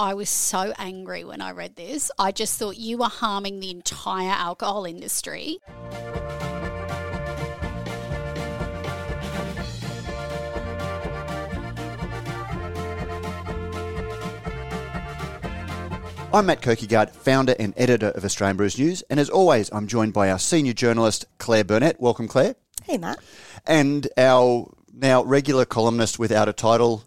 I was so angry when I read this. I just thought you were harming the entire alcohol industry. I'm Matt Kirkegaard, founder and editor of Australian Brews News, and as always, I'm joined by our senior journalist, Claire Burnett. Welcome, Claire. Hey, Matt. And our now regular columnist without a title,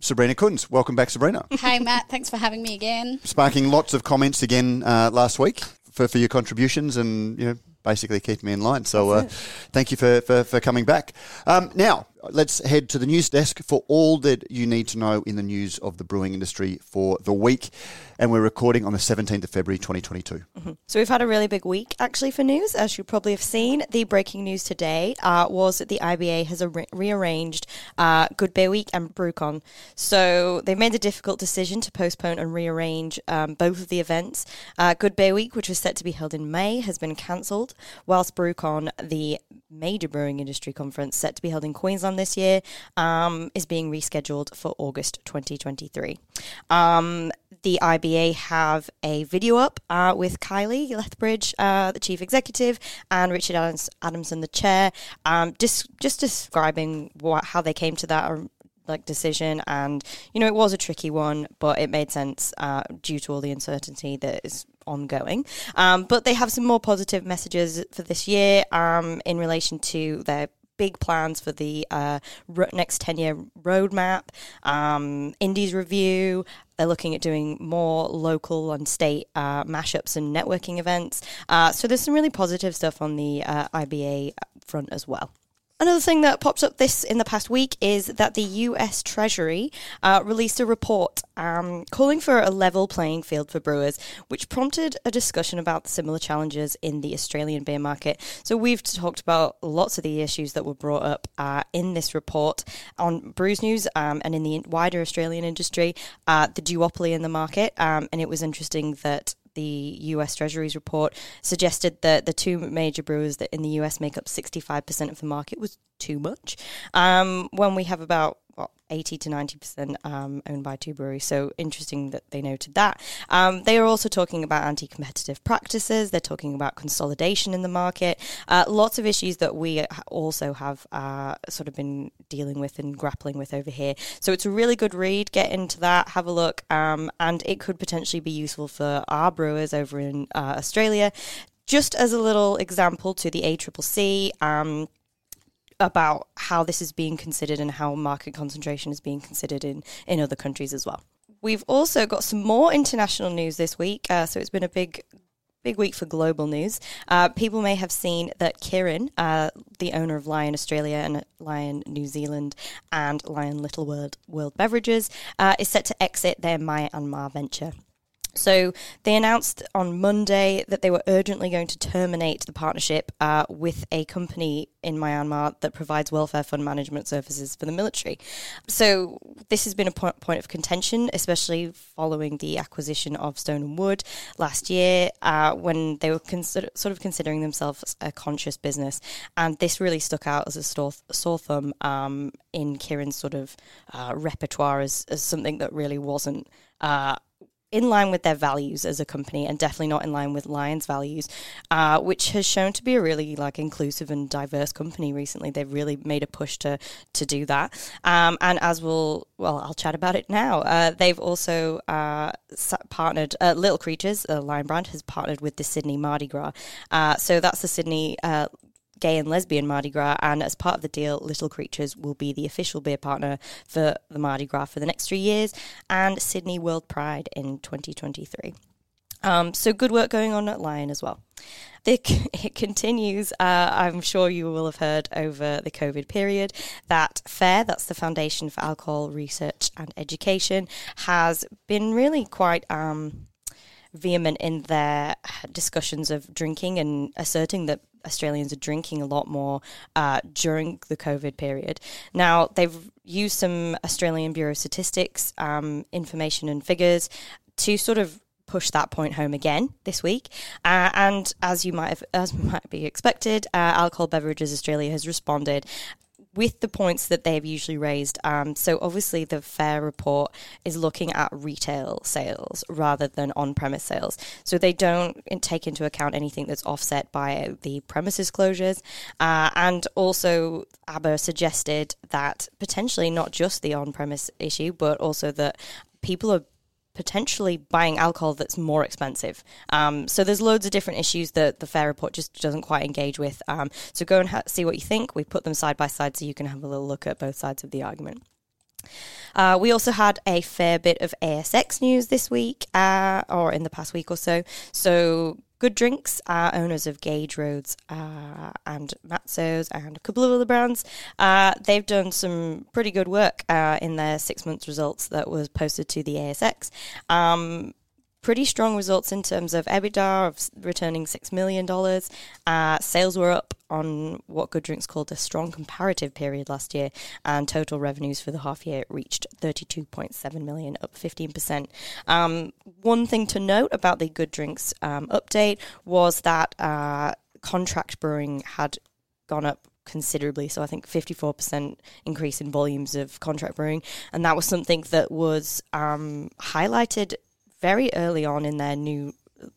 Sabrina Kunz. Welcome back, Sabrina. Hey, Matt. Thanks for having me again. Sparking lots of comments again uh, last week for, for your contributions and, you know, basically keeping me in line. So uh, thank you for, for, for coming back. Um, now, let's head to the news desk for all that you need to know in the news of the brewing industry for the week. And we're recording on the 17th of February 2022. Mm-hmm. So we've had a really big week actually for news, as you probably have seen. The breaking news today uh, was that the IBA has re- rearranged uh, Good Beer Week and BrewCon. So they've made the difficult decision to postpone and rearrange um, both of the events. Uh, Good Beer Week, which was set to be held in May, has been cancelled, whilst BrewCon, the major brewing industry conference set to be held in Queensland this year, um, is being rescheduled for August 2023. Um, the IBA have a video up uh, with Kylie Lethbridge, uh, the chief executive, and Richard Adams- Adamson, the chair, um, just just describing what how they came to that um, like decision and you know it was a tricky one but it made sense uh, due to all the uncertainty that is ongoing um, but they have some more positive messages for this year um, in relation to their big plans for the uh, next 10 year roadmap, um, Indies review. They're looking at doing more local and state uh, mashups and networking events. Uh, so there's some really positive stuff on the uh, IBA front as well. Another thing that popped up this in the past week is that the US Treasury uh, released a report um, calling for a level playing field for brewers, which prompted a discussion about similar challenges in the Australian beer market. So we've talked about lots of the issues that were brought up uh, in this report on Brews News um, and in the wider Australian industry, uh, the duopoly in the market, um, and it was interesting that the US Treasury's report suggested that the two major brewers that in the US make up 65% of the market was too much. Um, when we have about what, 80 to 90% um, owned by two breweries. So interesting that they noted that. Um, they are also talking about anti competitive practices. They're talking about consolidation in the market. Uh, lots of issues that we also have uh, sort of been dealing with and grappling with over here. So it's a really good read. Get into that, have a look, um, and it could potentially be useful for our brewers over in uh, Australia. Just as a little example to the ACCC, um, about how this is being considered and how market concentration is being considered in, in other countries as well. We've also got some more international news this week. Uh, so it's been a big big week for global news. Uh, people may have seen that Kirin, uh, the owner of Lion Australia and Lion New Zealand and Lion Little World, World Beverages, uh, is set to exit their Myanmar venture. So they announced on Monday that they were urgently going to terminate the partnership uh, with a company in Myanmar that provides welfare fund management services for the military. So this has been a point, point of contention, especially following the acquisition of Stone and Wood last year, uh, when they were consider- sort of considering themselves a conscious business, and this really stuck out as a sore, sore thumb um, in Kirin's sort of uh, repertoire as, as something that really wasn't. Uh, in line with their values as a company and definitely not in line with Lion's values, uh, which has shown to be a really like inclusive and diverse company recently. They've really made a push to to do that. Um, and as we'll well, I'll chat about it now. Uh, they've also uh, partnered uh, Little Creatures, Lion brand, has partnered with the Sydney Mardi Gras. Uh, so that's the Sydney uh, gay and lesbian Mardi Gras, and as part of the deal, Little Creatures will be the official beer partner for the Mardi Gras for the next three years and Sydney World Pride in 2023. Um, so good work going on at Lion as well. It, it continues. Uh, I'm sure you will have heard over the COVID period that FARE, that's the Foundation for Alcohol Research and Education, has been really quite um, vehement in their discussions of drinking and asserting that Australians are drinking a lot more uh, during the COVID period. Now, they've used some Australian Bureau statistics, um, information, and figures to sort of push that point home again this week. Uh, and as you might have, as might be expected, uh, Alcohol Beverages Australia has responded with the points that they've usually raised. Um, so obviously, the FARE report is looking at retail sales rather than on-premise sales. So they don't take into account anything that's offset by the premises closures, uh, and also ABBA suggested that potentially not just the on-premise issue, but also that people are potentially buying alcohol that's more expensive. Um, so there's loads of different issues that the FARE report just doesn't quite engage with. Um, so go and ha- see what you think. We put them side by side so you can have a little look at both sides of the argument. Uh, we also had a fair bit of ASX news this week, uh, or in the past week or so. So Good Drinks are owners of Gage Roads uh, and Matso's and a couple of other brands. Uh, they've done some pretty good work uh, in their six months results that was posted to the ASX. Um, pretty strong results in terms of EBITDA of returning $6 million. Uh, sales were up on what Good Drinks called a strong comparative period last year, and total revenues for the half year reached 32.7 million, up 15%. Um, one thing to note about the Good Drinks um, update was that uh, contract brewing had gone up considerably. So I think 54% increase in volumes of contract brewing. And that was something that was um, highlighted very early on in their new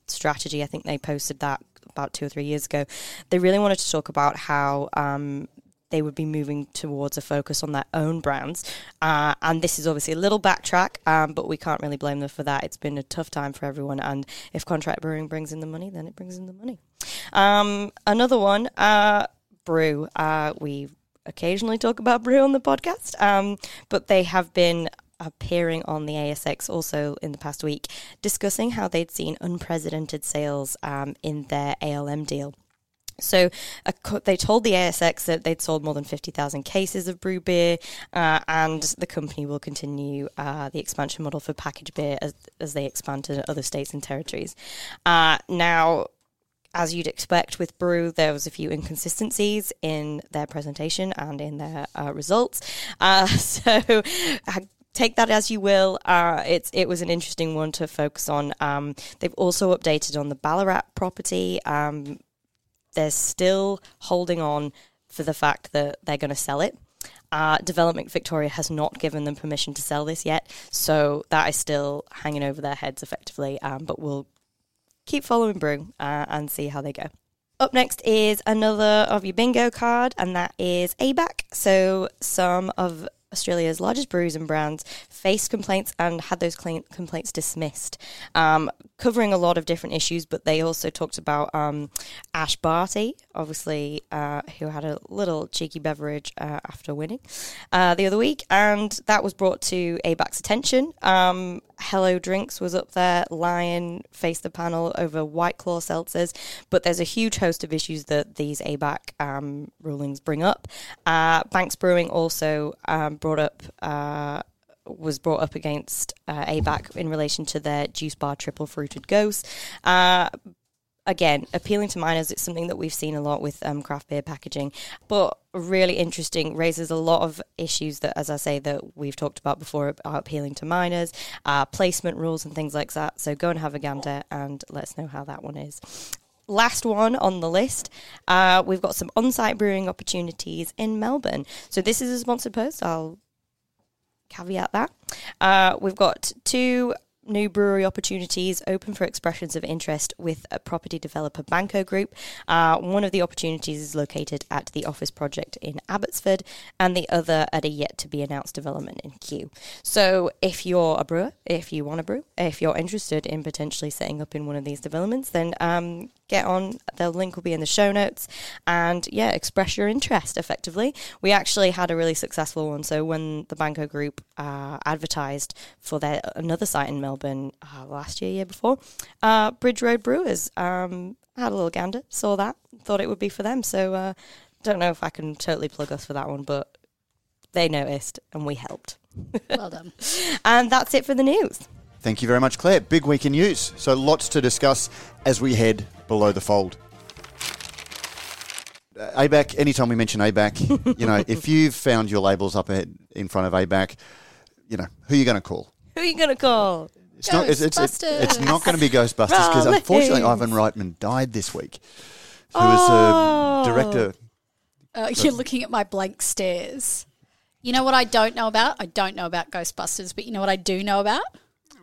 strategy. I think they posted that about two or three years ago. They really wanted to talk about how um, they would be moving towards a focus on their own brands. Uh, and this is obviously a little backtrack, um, but we can't really blame them for that. It's been a tough time for everyone. And if contract brewing brings in the money, then it brings in the money. Um, another one, uh, Brew. Uh, we occasionally talk about Brew on the podcast, um, but they have been appearing on the ASX also in the past week, discussing how they'd seen unprecedented sales um, in their ALM deal. So uh, they told the ASX that they'd sold more than 50,000 cases of brew beer, uh, and the company will continue uh, the expansion model for packaged beer as, as, they expand to other states and territories. Uh, now, as you'd expect with Brew, there was a few inconsistencies in their presentation and in their uh, results. Uh, so take that as you will. Uh, it's it was an interesting one to focus on. Um, they've also updated on the Ballarat property. Um, they're still holding on for the fact that they're going to sell it. Uh, Development Victoria has not given them permission to sell this yet, so that is still hanging over their heads effectively. Um, but we'll keep following Brew uh, and see how they go. Up next is another of your bingo card, and that is ABAC. So some of Australia's largest breweries and brands faced complaints and had those complaints dismissed, um, covering a lot of different issues. But they also talked about um, Ash Barty, obviously, uh, who had a little cheeky beverage uh, after winning uh, the other week, and that was brought to ABAC's attention. Um, Hello Drinks was up there. Lion faced the panel over White Claw seltzers, but there's a huge host of issues that these ABAC um, rulings bring up. Uh, Banks Brewing also um, brought up. Uh, was brought up against uh, ABAC in relation to their juice bar triple fruited ghost. Uh, again, appealing to minors, it's something that we've seen a lot with um, craft beer packaging, but really interesting, raises a lot of issues that, as I say, that we've talked about before are appealing to minors, uh, placement rules and things like that. So go and have a gander and let us know how that one is. Last one on the list, uh, we've got some on site brewing opportunities in Melbourne. So this is a sponsored post. I'll caveat that. Uh, we've got two new brewery opportunities open for expressions of interest with a property developer Banco Group. Uh, one of the opportunities is located at the office project in Abbotsford, and the other at a yet to be announced development in Kew. So, if you're a brewer, if you want to brew, if you're interested in potentially setting up in one of these developments, then um, get on. The link will be in the show notes. And yeah, express your interest effectively. We actually had a really successful one. So when the Banco Group uh, advertised for their another site in Melbourne uh, last year, year before, uh, Bridge Road Brewers um, had a little gander, saw that, thought it would be for them. So uh, don't know if I can totally plug us for that one, but they noticed and we helped. Well done. and that's it for the news. Thank you very much, Claire. Big week in news. So lots to discuss as we head below the fold. Uh, ABAC, anytime we mention ABAC, you know, if you've found your labels up in front of ABAC, you know, who are you going to call? Who are you going to call? It's not, it's, it's, it's, it's not going to be Ghostbusters because unfortunately Ivan Reitman died this week, who was a oh. director Uh, you're looking at my blank stares. You know what I don't know about? I don't know about Ghostbusters, but you know what I do know about?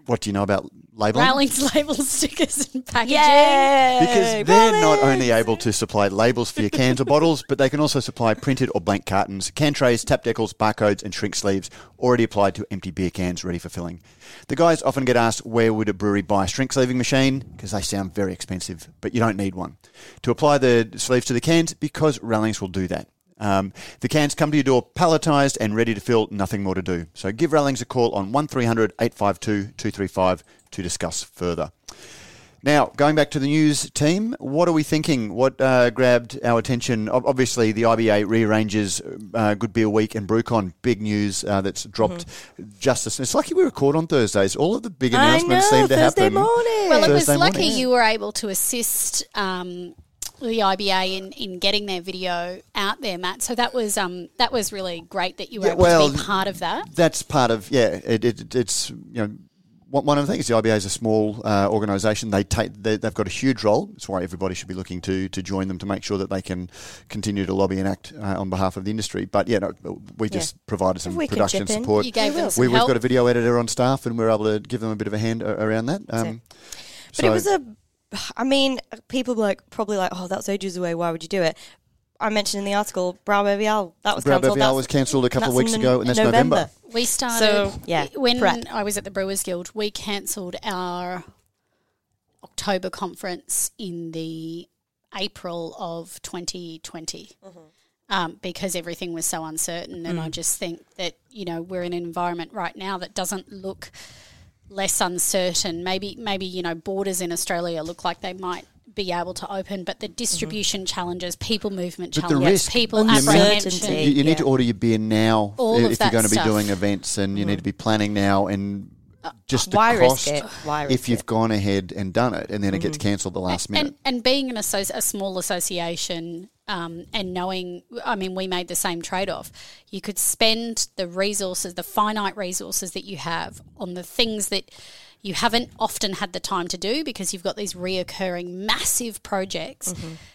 What do you know about labeling? Rallings label stickers and packaging. Yay! Because they're not only able to supply labels for your cans or bottles, but they can also supply printed or blank cartons, can trays, tap decals, barcodes, and shrink sleeves already applied to empty beer cans ready for filling. The guys often get asked where would a brewery buy a shrink sleeving machine because they sound very expensive, but you don't need one. To apply the sleeves to the cans because Rallings will do that. Um, the cans come to your door palletised and ready to fill, nothing more to do. So give Rallings a call on 1300 852 235 to discuss further. Now, going back to the news team, what are we thinking? What uh, grabbed our attention? Obviously, the IBA rearranges uh, Good Beer Week and BrewCon. Big news uh, that's dropped just as It's lucky we record on Thursdays. All of the big I announcements know, seem to Thursday happen. morning. Well, it was lucky morning. you were able to assist um, the IBA in, in getting their video out there, Matt. So that was um, that was really great that you were Yeah, able well, to be part of that. That's part of yeah. It, it, it's you know one one of the things. The IBA is a small uh, organisation. They take they, they've got a huge role. That's why everybody should be looking to to join them to make sure that they can continue to lobby and act uh, on behalf of the industry. But yeah, no, we just provided some production support. You gave we, them some we, we've got a video editor on staff, and we're able to give them a bit of a hand around that. Um, But it was a, I mean, people were like probably like, oh, that's ages away. Why would you do it? I mentioned in the article, BrauBeviale, that was Brad cancelled. Beviale was cancelled a couple of weeks ago, and that's November. We started So, yeah, when prep. I was at the Brewers Guild. We cancelled our October conference in the April of 2020 Mm-hmm. um, because everything was so uncertain. And Mm. I just think that you know we're in an environment right now that doesn't look less uncertain. Maybe maybe you know borders in Australia look like they might be able to open, but the mm-hmm. distribution challenges, people movement But challenges, risk- people apprehension. uncertainty. You, you need to order your beer now All if you're going to be stuff. doing events, and you need to be planning now. And uh, just the Why risk it? Why risk if you've it? gone ahead and done it, and then it gets mm-hmm. cancelled the last minute. and and being an associ- a small association um, and knowing, I mean, we made the same trade off. You could spend the resources, the finite resources that you have, on the things that you haven't often had the time to do because you've got these reoccurring massive projects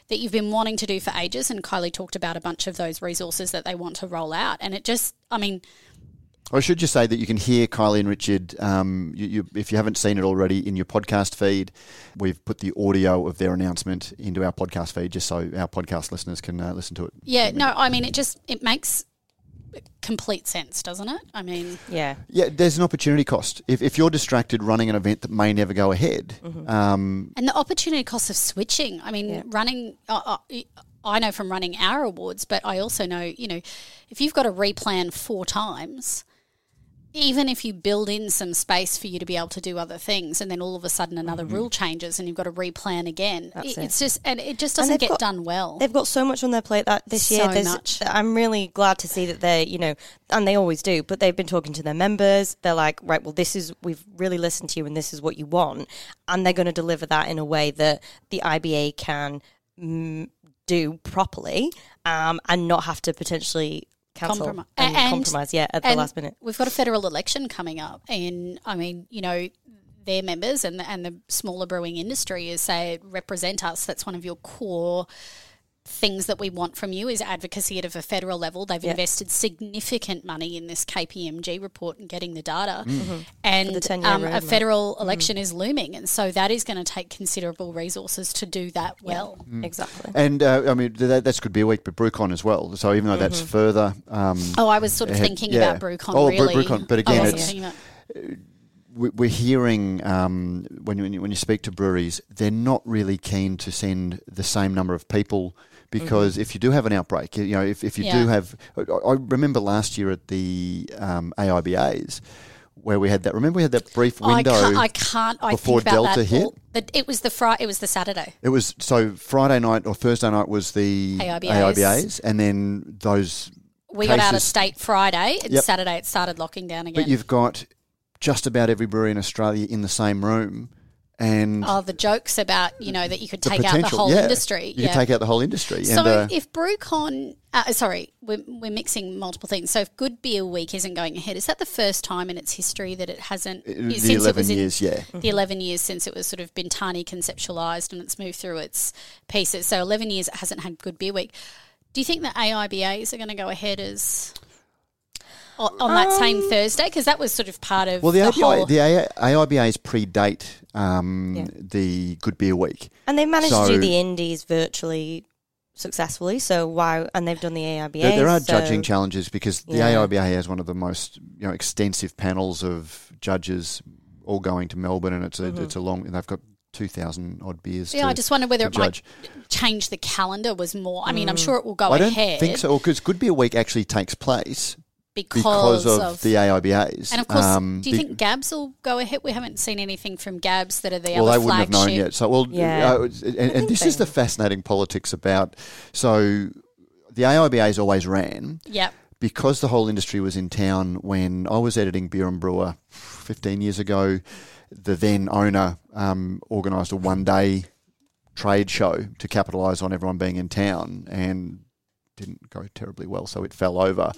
that you've been wanting to do for ages. And Kylie talked about a bunch of those resources that they want to roll out, and it just, I mean. Or should you say that you can hear Kylie and Richard, um, you, you, if you haven't seen it already, in your podcast feed, we've put the audio of their announcement into our podcast feed just so our podcast listeners can uh, listen to it. Yeah, no, I mean, it just it makes complete sense, doesn't it? I mean, Yeah. Yeah, there's an opportunity cost. If, if you're distracted running an event that may never go ahead, um, And the opportunity cost of switching. I mean, Yeah. running. Uh, uh, I know from running our awards, but I also know, you know, if you've got to replan four times, even if you build in some space for you to be able to do other things, and then all of a sudden another rule changes and you've got to replan again, Mm-hmm. It- it. it's just and it just doesn't get got- done well. They've got so much on their plate that this year. So there's- much. I'm really glad to see that they're, you know, and they always do, but they've been talking to their members. They're like, right, well, this is, we've really listened to you and this is what you want. And they're going to deliver that in a way that the IBA can mm, do properly um, and not have to potentially cancel Compromi- and, and- compromise, yeah, at the last minute. We've got a federal election coming up, and I mean, you know, their members and the, and the smaller brewing industry is say represent us. That's one of your core things that we want from you is advocacy at a federal level. They've Yeah. invested significant money in this KPMG report and getting the data, and Mm-hmm. the um, a federal election is looming, and so that is going to take considerable resources to do that well. Exactly. and uh, I mean that, that's be a Week, but BrewCon as well. So even though that's further, um, Oh, I was sort of ahead- thinking yeah. about BrewCon. Oh, Brew- really, BrewCon, but again, wasn't it's- thinking we- we're hearing um, when you when you speak to breweries, they're not really keen to send the same number of people because if you do have an outbreak, you know, if, if you Mm-hmm. Yeah. do have, I I remember last year at the um, AIBAs where we had that. Remember we had that brief I window. can't. I can't. I before think about Delta that hit? but it was the Friday. It was the Saturday. It was so Friday night or Thursday night was the AIBAs. AIBAs, and then those. We got out of state Friday, and Yep. Saturday it started locking down again. But you've got just about every brewery in Australia in the same room, and oh, the jokes about you know that you could take out the whole yeah, industry. You yeah. could take out the whole industry. so and, uh, if BrewCon, uh, sorry, we're, we're mixing multiple things. So if Good Beer Week isn't going ahead, is that the first time in its history that it hasn't? the since it eleven was in- years, yeah. the 11 years since it was sort of been tiny conceptualized and it's moved through its pieces. So 11 years it hasn't had Good Beer Week. Do you think the AIBAs are going to go ahead as on, on that same Thursday? Because that was sort of part of Well, the, the ABI, whole. the A- AIBAs predate um, Yeah. the Good Beer Week. And they managed to do the indies virtually successfully. So why? And they've done the AIBA. There, there are so- judging challenges because the Yeah. AIBA has one of the most you know extensive panels of judges all going to Melbourne, and it's a Mm-hmm. it's a long. They've got two thousand odd beers. yeah, to, I just wonder whether to it might change the calendar. Was more. I mean, Mm. I'm sure it will go I don't ahead think so. Because Good Beer Week actually takes place because, because of, of the AIBAs. And of course, Um, do you be- think Gabs will go ahead? We haven't seen anything from Gabs that are the well, other they wouldn't have flagship. known yet. So, well, Yeah. uh, and, and this they is the fascinating politics about. So, the AIBAs always ran Yep. because the whole industry was in town when I was editing Beer and Brewer 15 years ago. The then owner um, organised a one day trade show to capitalise on everyone being in town and didn't go terribly well, so it fell over.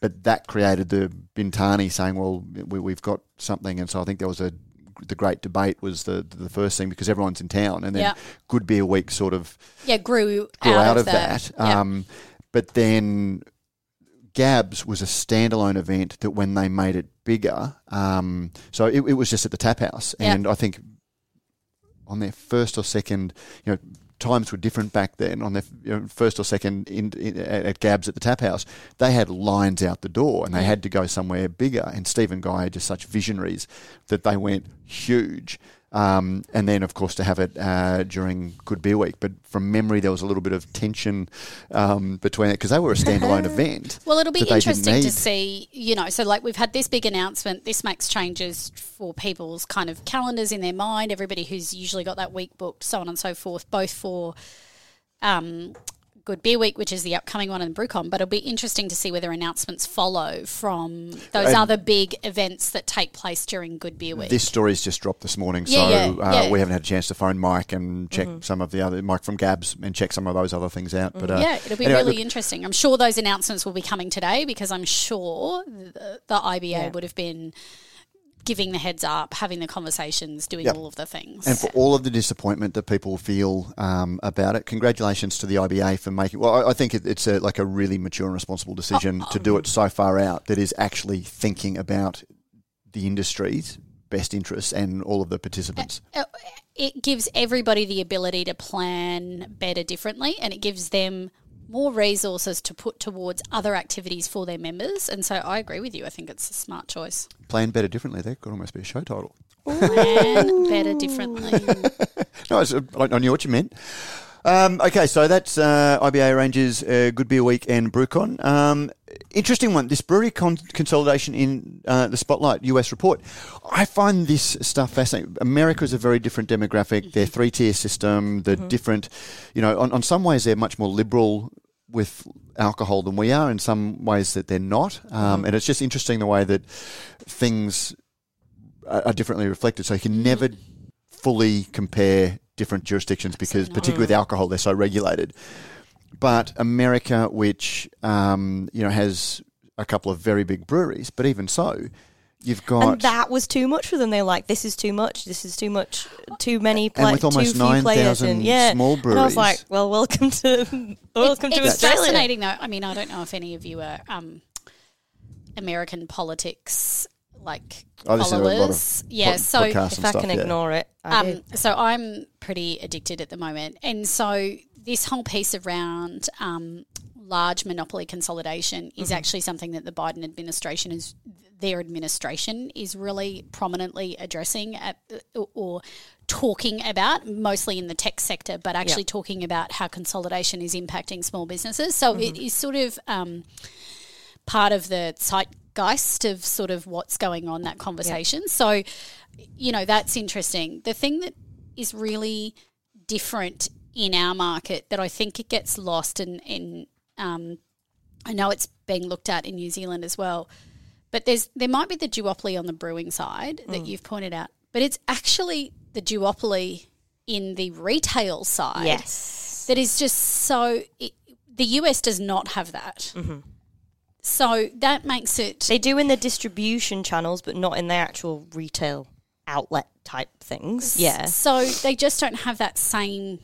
But that created the Bintani saying, well, we, we've got something. And so I think there was a the great debate was the the first thing because everyone's in town, and then Yeah. Good Beer Week sort of Yeah, grew, grew out, out, of, that. Yep. Um, but then Gabs was a standalone event that when they made it bigger, um, so it, it was just at the tap house, Yeah. and I think on their first or second, you know. Times were different back then. On their you know, first or second in, in, at Gabs at the tap house, they had lines out the door, and they had to go somewhere bigger. And Steve and Guy are just such visionaries that they went huge. Um, and then, of course, to have it uh, during Good Beer Week. But from memory, there was a little bit of tension um, between it because they were a standalone event. Well, it'll be that they didn't interesting to see, you know, so like we've had this big announcement. This makes changes for people's kind of calendars in their mind. Everybody who's usually got that week booked, so on and so forth, both for um, Good Beer Week, which is the upcoming one, in BrewCon. But it'll be interesting to see whether announcements follow from those And- other big events that take place during Good Beer Week. This story's just dropped this morning, Yeah, so yeah, uh, yeah. Mm-hmm. we haven't had a chance to phone Mike and check some of the other Mike from Gabs and check some of those other things out. But uh, yeah, it'll be anyway, really look, interesting. I'm sure those announcements will be coming today because I'm sure the, the IBA would have been giving the heads up, having the conversations, doing Yep. all of the things. And for all of the disappointment that people feel um, about it, congratulations to the IBA for making. Well, I, I think it, it's a, like a really mature and responsible decision to do it so far out that is actually thinking about the industry's best interests and all of the participants. Uh, it gives everybody the ability to plan better differently and it gives them more resources to put towards other activities for their members. And so I agree with you. I think it's a smart choice. Plan better differently. That could almost be a show title. Plan better differently. No, I, I knew what you meant. Um, okay, so that's uh, IBA Rangers uh, Good Beer Week and BrewCon. Um, interesting one. This brewery con- consolidation in uh, the Spotlight US report. I find this stuff fascinating. America is a very different demographic. Their three tier system, the different, you know, on, on some ways they're much more liberal with alcohol than we are. In some ways that they're not. Um, And it's just interesting the way that things are, are differently reflected. So you can never fully compare different jurisdictions because, particularly with alcohol, they're so regulated. But America, which um, you know has a couple of very big breweries, but even so, you've got And that was too much for them. They're like, "This is too much. This is too much. Too many And with almost too few players." 9,000 And yeah, small And I was like, "Well, welcome to welcome to it's Australia." fascinating, though. I mean, I don't know if any of you are um, American politics like I listen a followers. yeah, pod- so If and I stuff. can yeah. ignore it, I um, so I'm pretty addicted at the moment, and so this whole piece around um, large monopoly consolidation is actually something that the Biden administration is their administration is really prominently addressing at or talking about mostly in the tech sector but actually talking about how consolidation is impacting small businesses. So it is sort of um, part of the zeitgeist of sort of what's going on that conversation. So, you know, that's interesting. The thing that is really different in our market that I think it gets lost and in, um, I know it's being looked at in New Zealand as well, but there's there might be the duopoly on the brewing side that you've pointed out, but it's actually the duopoly in the retail side yes, that is just so. It, the US does not have that. So that makes it. they do in the distribution channels, but not in the actual retail outlet type things. Yeah, So they just don't have that same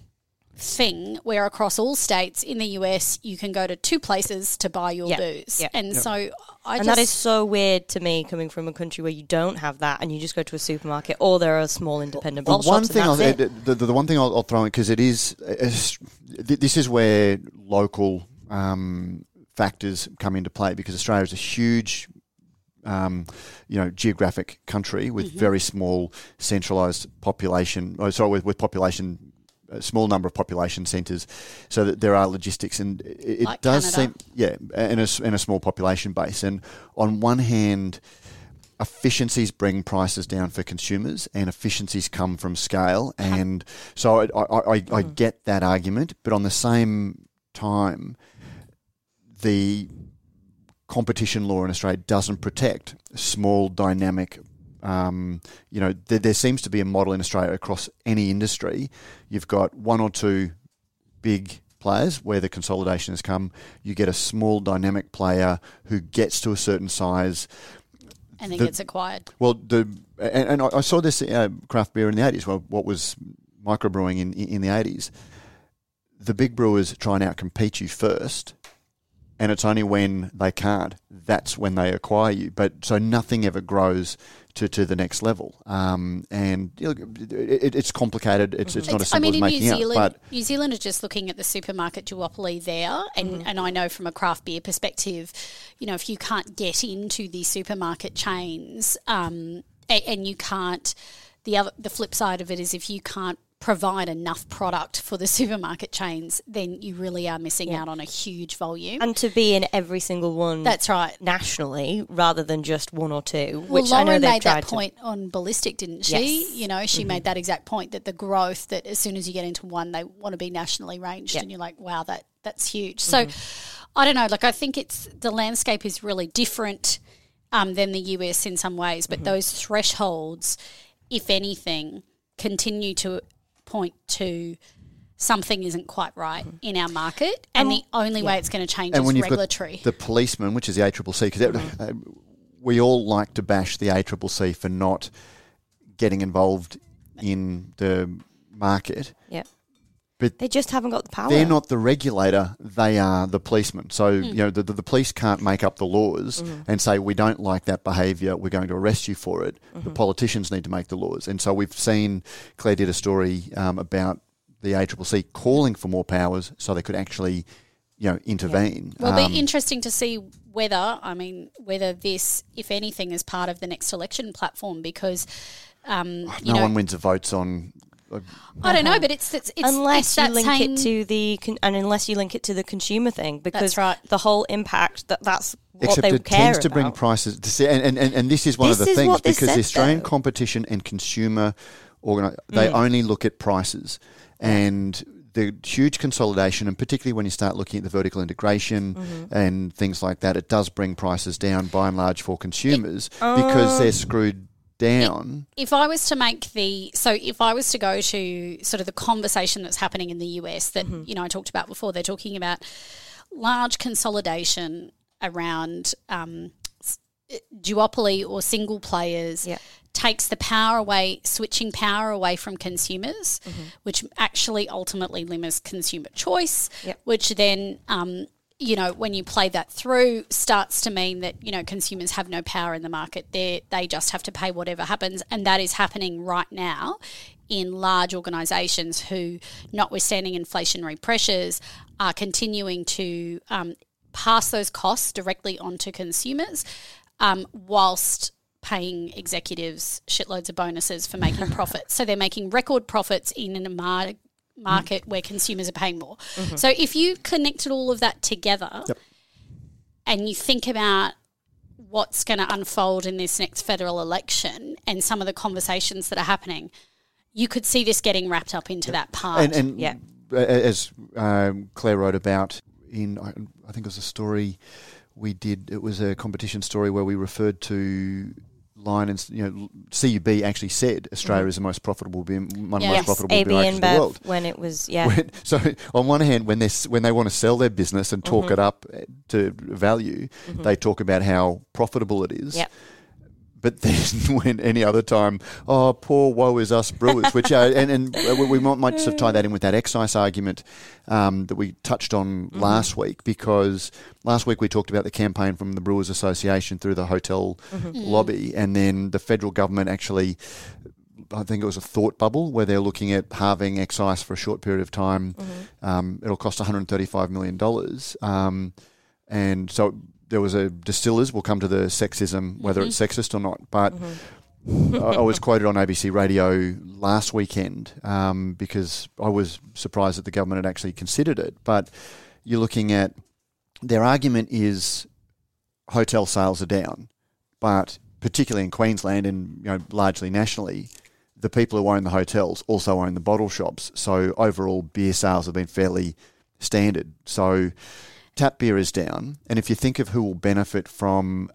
thing where across all states in the US you can go to two places to buy your Yeah, booze. yeah. And so I and just that is so weird to me coming from a country where you don't have that and you just go to a supermarket or there are small independent Well, bottle one shops thing and I'll, it. the, the, the one thing I'll, I'll throw in because it is, is this is where local um, factors come into play because Australia is a huge. Um, you know, geographic country with Mm-hmm. very small centralised population. Oh, sorry, with, with population, a small number of population centres, so that there are logistics, and it, it Like does Canada. seem, yeah, in a, a small population base. And on one hand, efficiencies bring prices down for consumers, and efficiencies come from scale. Uh-huh. And so I, I, I, I mm-hmm. get that argument, but on the same time, the competition law in Australia doesn't protect small, dynamic. Um, you know, there, there seems to be a model in Australia across any industry. You've got one or two big players where the consolidation has come. You get a small, dynamic player who gets to a certain size. and then the- gets acquired. Well, the and, and I I saw this uh, craft beer in the eighties. Well, what was microbrewing in in the eighties? The big brewers try and outcompete you first, and it's only when they can't that's when they acquire you. But so nothing ever grows to, to the next level, um, and you know, it, it's complicated. It's it's not as I mean, as in New out. Zealand, But New Zealand are just looking at the supermarket duopoly there, and, Mm-hmm. and I know from a craft beer perspective, you know, if you can't get into the supermarket chains, um, and, and you can't, the other the flip side of it is if you can't provide enough product for the supermarket chains, then you really are missing out on a huge volume. And to be in every single one That's right. nationally rather than just one or two, Well, which I know made tried that point on ballistic, didn't she? Yes. Mm-hmm. You know, she made that exact point that the growth that as soon as you get into one, they want to be nationally ranged, Yeah. and you're like, wow, that that's huge. So, Mm-hmm. I don't know. Like, I think it's the landscape is really different um, than the US in some ways, Mm-hmm. but those thresholds, if anything, continue to point to. Something isn't quite right in our market, and the only way it's going to change Mm-hmm. and is when you've regulatory. got the policeman, which is the ACCC, because uh, we all like to bash the ACCC for not getting involved in the market. Yeah. But They just haven't got the power. they're not the regulator; they are the policeman. So Hmm. you know the, the, the police can't make up the laws Mm-hmm. and say we don't like that behaviour, we're going to arrest you for it. Mm-hmm. The politicians need to make the laws, and so we've seen Claire did a story um, about the ACCC calling for more powers so they could actually, you know, intervene. Well, it'll Um, be interesting to see whether, I mean, whether this, if anything, is part of the next election platform because, um, no know, one wins the votes on. I don't know, uh-huh. but it's it's, it's unless it's you link same, it to the con- and unless you link it to the consumer thing because right. the whole impact that that's what Except they it care tends to bring prices. To see, and, and, and, and this is one This of the things what this because the Australian though. competition and consumer organi- they mm. only look at prices and the huge consolidation, and particularly when you start looking at the vertical integration mm-hmm. and things like that, it does bring prices down by and large for consumers because they're um, screwed down. if I was to make the so if I was to go to sort of the conversation that's happening in the US that Mm-hmm. you know I talked about before, they're talking about large consolidation around um, duopoly or single players. Yeah. Takes the power away, switching power away from consumers, Mm-hmm. which actually ultimately limits consumer choice, Yep. which then um, you know, when you play that through, starts to mean that you know consumers have no power in the market. They they just have to pay whatever happens, and that is happening right now in large organisations who, notwithstanding inflationary pressures, are continuing to um, pass those costs directly onto consumers, um, whilst paying executives shitloads of bonuses for making profits. So they're making record profits in a mar- market where consumers are paying more. So if you connected all of that together and you think about what's going to unfold in this next federal election and some of the conversations that are happening, you could see this getting wrapped up into that part. And, and Yeah. as um, Claire wrote about in, I I think it was a story we did. It was a competition story where we referred to Lion and you know CUB actually said Australia mm-hmm. is the most profitable beer, one of the most profitable beer in the world. when it was yeah When- so on one hand, when they when they want to sell their business and talk mm-hmm. it up eh, to value, mm-hmm. they talk about how profitable it is. Yep. But then when any other time, oh, poor woe is us brewers, which uh, and, and we might, might sort of tie that in with that excise argument um, that we touched on Mm-hmm. last week, because last week we talked about the campaign from the Brewers Association through the hotel Mm-hmm. lobby, and then the federal government actually. I think it was a thought bubble where they're looking at halving excise for a short period of time. Mm-hmm. Um, it'll cost 135 million dollars, um, and so there was a distillers. We'll come to the sexism, whether it's sexist or not. But I, I was quoted on ABC Radio last weekend um, because I was surprised that the government had actually considered it. But you're looking at their argument is hotel sales are down, but particularly in Queensland and you know largely nationally, the people who own the hotels also own the bottle shops. So overall, beer sales have been fairly standard. So tap beer is down, and if you think of who will benefit from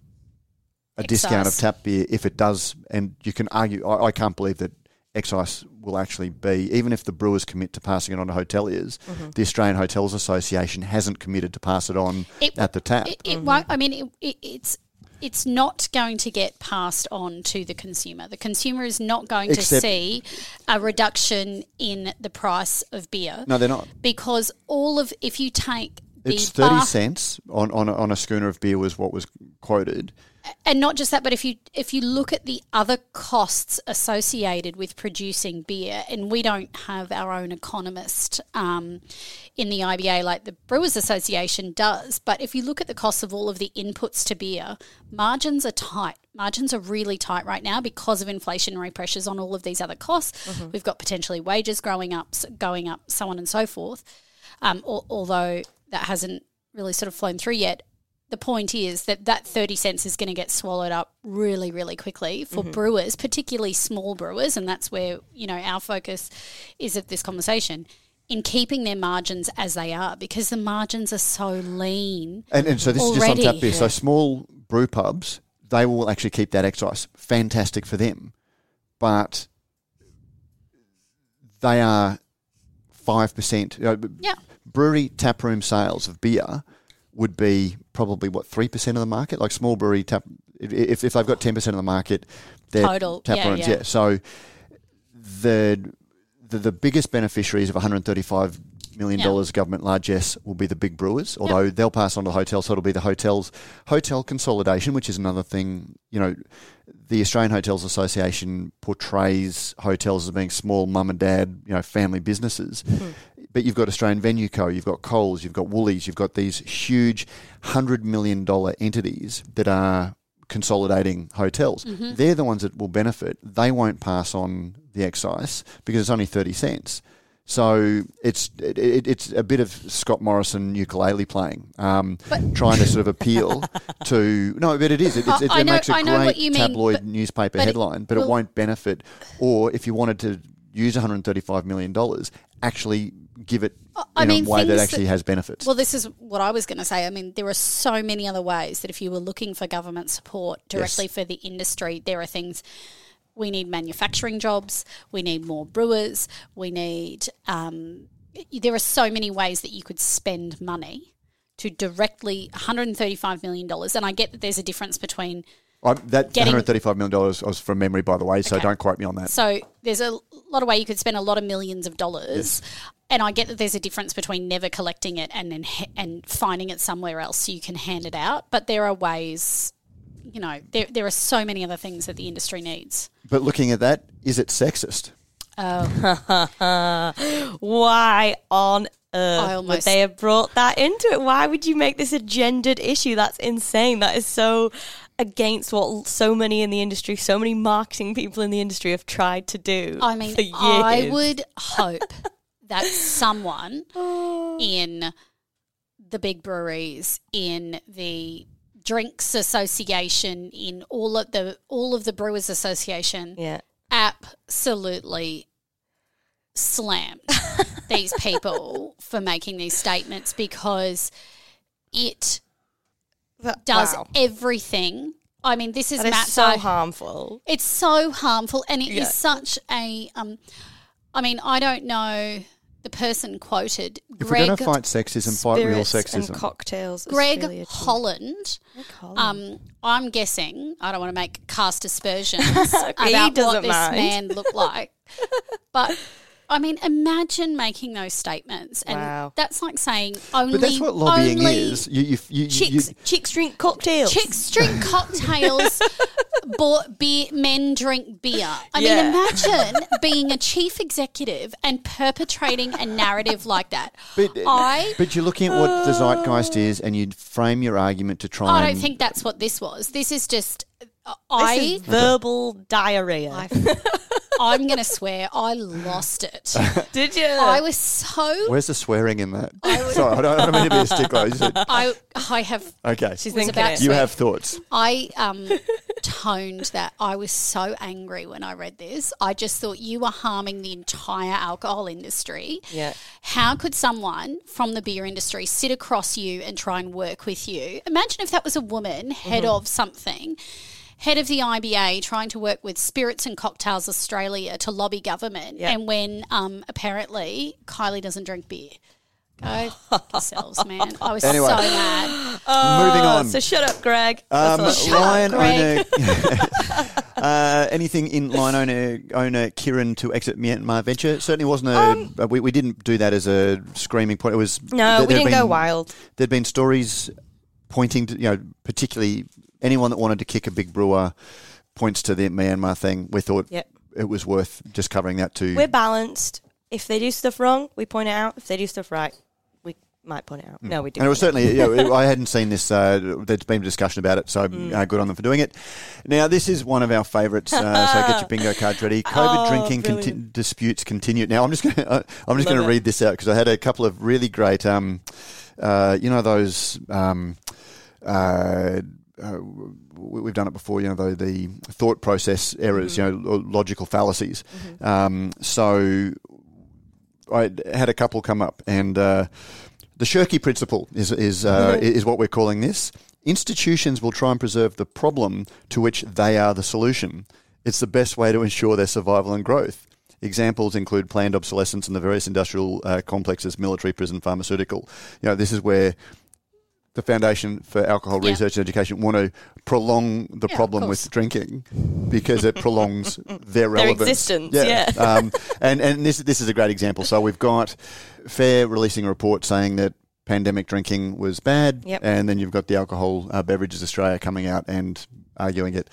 a discount of tap beer, if it does, and you can argue, I, I can't believe that excise will actually be, even if the brewers commit to passing it on to hoteliers, mm-hmm. the Australian Hotels Association hasn't committed to pass it on It- at the tap. It, it won't. I mean, it, it, it's it's not going to get passed on to the consumer. The consumer is not going Except- to see a reduction in the price of beer no, they're not. because all of if you take It's thirty bar- cents on, on a, on a schooner of beer was what was quoted. and not just that, but if you if you look at the other costs associated with producing beer, and we don't have our own economist um, in the IBA like the Brewers Association does, but if you look at the costs of all of the inputs to beer, margins are tight. Margins are really tight right now because of inflationary pressures on all of these other costs. We've got potentially wages growing up, going up, so on and so forth. Um, al- although that hasn't really sort of flown through yet the point is that that 30 cents is going to get swallowed up really really quickly for mm-hmm. brewers particularly small brewers and that's where you know our focus is of this conversation in keeping their margins as they are because the margins are so lean And, and so this is just on tap beer. So small brew pubs, they will actually keep that excise. Fantastic for them. But they are 5%. You know, yeah brewery taproom sales of beer would be probably what three percent of the market. Like small brewery tap, if if they've got ten percent of the market, their Total, tap yeah, rooms, yeah. So the the, the biggest beneficiaries of one hundred thirty five million dollars government largesse will be the big brewers, although they'll pass on to the hotels, so it'll be the hotels hotel consolidation, which is another thing. You know, the Australian Hotels Association portrays hotels as being small mum and dad, you know, family businesses. Hmm. But you've got Australian Venue Co, you've got Coles, you've got Woolies, you've got these huge hundred million dollar entities that are consolidating hotels. Mm-hmm. They're the ones that will benefit. They won't pass on the excise because it's only thirty cents. So it's it, it, it's a bit of Scott Morrison ukulele playing, um, trying to sort of appeal to no, but it is. It, it's, it, it know- makes a great mean, tabloid but- newspaper but it- headline, but it well- won't benefit. Or if you wanted to use 135 million dollars, actually give it I in mean, a way that actually that- has benefits. Well, this is what I was going to say. I mean, there are so many other ways that if you were looking for government support directly for the industry, there are things. We need manufacturing jobs. We need more brewers. We need. Um, there are so many ways that you could spend money to directly 135 million dollars, and I get that there's a difference between I, that getting- 135 million dollars was from memory, by the way, so Okay. don't quote me on that. So there's a lot of way you could spend a lot of millions of dollars, and I get that there's a difference between never collecting it and then and finding it somewhere else so you can hand it out. But there are ways, you know, there there are so many other things that the industry needs. But looking at that, is it sexist? Oh. Why on I earth would they have brought that into it? Why would you make this a gendered issue? That's insane. That is so against what so many in the industry, so many marketing people in the industry have tried to do. I mean, for years. I would hope that someone oh. in the big breweries, in the drinks association, in all of the all of the brewers association, Yeah. absolutely slammed these people for making these statements because it That- does wow. everything. I mean, this is is so harmful. it's so harmful and it is Yeah. such a um I mean, I don't know the person quoted If we're going Greg to fight sexism, fight real Spirits and sexism. cocktails. Greg Australia team. Holland. Holland. Um, I'm guessing I don't want to make cast aspersions He about what doesn't this mind. man looked like, but I mean, imagine making those statements, and Wow. that's like saying only. but that's what lobbying is. You, you, you, you, chicks, chicks drink cocktails. Chicks drink cocktails, bo- beer, men drink beer. I Yeah. mean, imagine being a chief executive and perpetrating a narrative like that. But, uh, I but you're looking at what the zeitgeist is, and you'd frame your argument to try. I don't think that's what this was. This is just. Uh, this I is verbal diarrhea. I, I'm going to swear I lost it. Did you? I was so. Where's the swearing in that? Sorry, I don't, I don't mean to be a stickler. You said- I I have. okay, She's was thinking about it. to you swear. have thoughts. I um toned that I was so angry when I read this. I just thought you were harming the entire alcohol industry. Yeah. How could someone from the beer industry sit across you and try and work with you? Imagine if that was a woman, head Mm-hmm. of something. Head of the IBA trying to work with Spirits and Cocktails Australia to lobby government, Yeah. and when um, apparently Kylie doesn't drink beer. Go fuck yourselves, man! I was Anyway. so mad. Moving on. Oh, So shut up, Greg. Um, That's all. Shut up, lion owner. Greg. uh, anything in Lion owner owner Kirin to exit Myanmar venture certainly wasn't a. Um, uh, we, we didn't do that as a screaming point. It was no, there- we didn't go wild. There'd been stories pointing to you know particularly anyone that wanted to kick a big brewer points to the Myanmar thing. We thought Yep. it was worth just covering that too. We're balanced. If they do stuff wrong, we point it out. If they do stuff right, we might point it out. No, we do. And it was certainly, you know, I hadn't seen this. Uh, there's been a discussion about it, so Mm. uh, good on them for doing it. Now, this is one of our favourites. Uh, so get your bingo cards ready. COVID Oh, drinking conti- disputes continue. Now, I'm just going to I'm just going to read this out because I had a couple of really great. Um, uh, you know those. Um, uh, we- we've done it before, you know, the, the thought process errors, you know, logical fallacies. Um, so I had a couple come up, and uh, the Shirky principle is is uh, is what we're calling this. Institutions will try and preserve the problem to which they are the solution. It's the best way to ensure their survival and growth. Examples include planned obsolescence in the various industrial uh, complexes, military, prison, pharmaceutical. You know, this is where the Foundation for Alcohol Yeah. Research and Education want to prolong the Yeah, problem with drinking because it prolongs their relevance. existence, yeah. um, and and this this is a great example. So we've got FARE releasing a report saying that pandemic drinking was bad, Yep. and then you've got the Alcohol uh, Beverages Australia coming out and arguing it.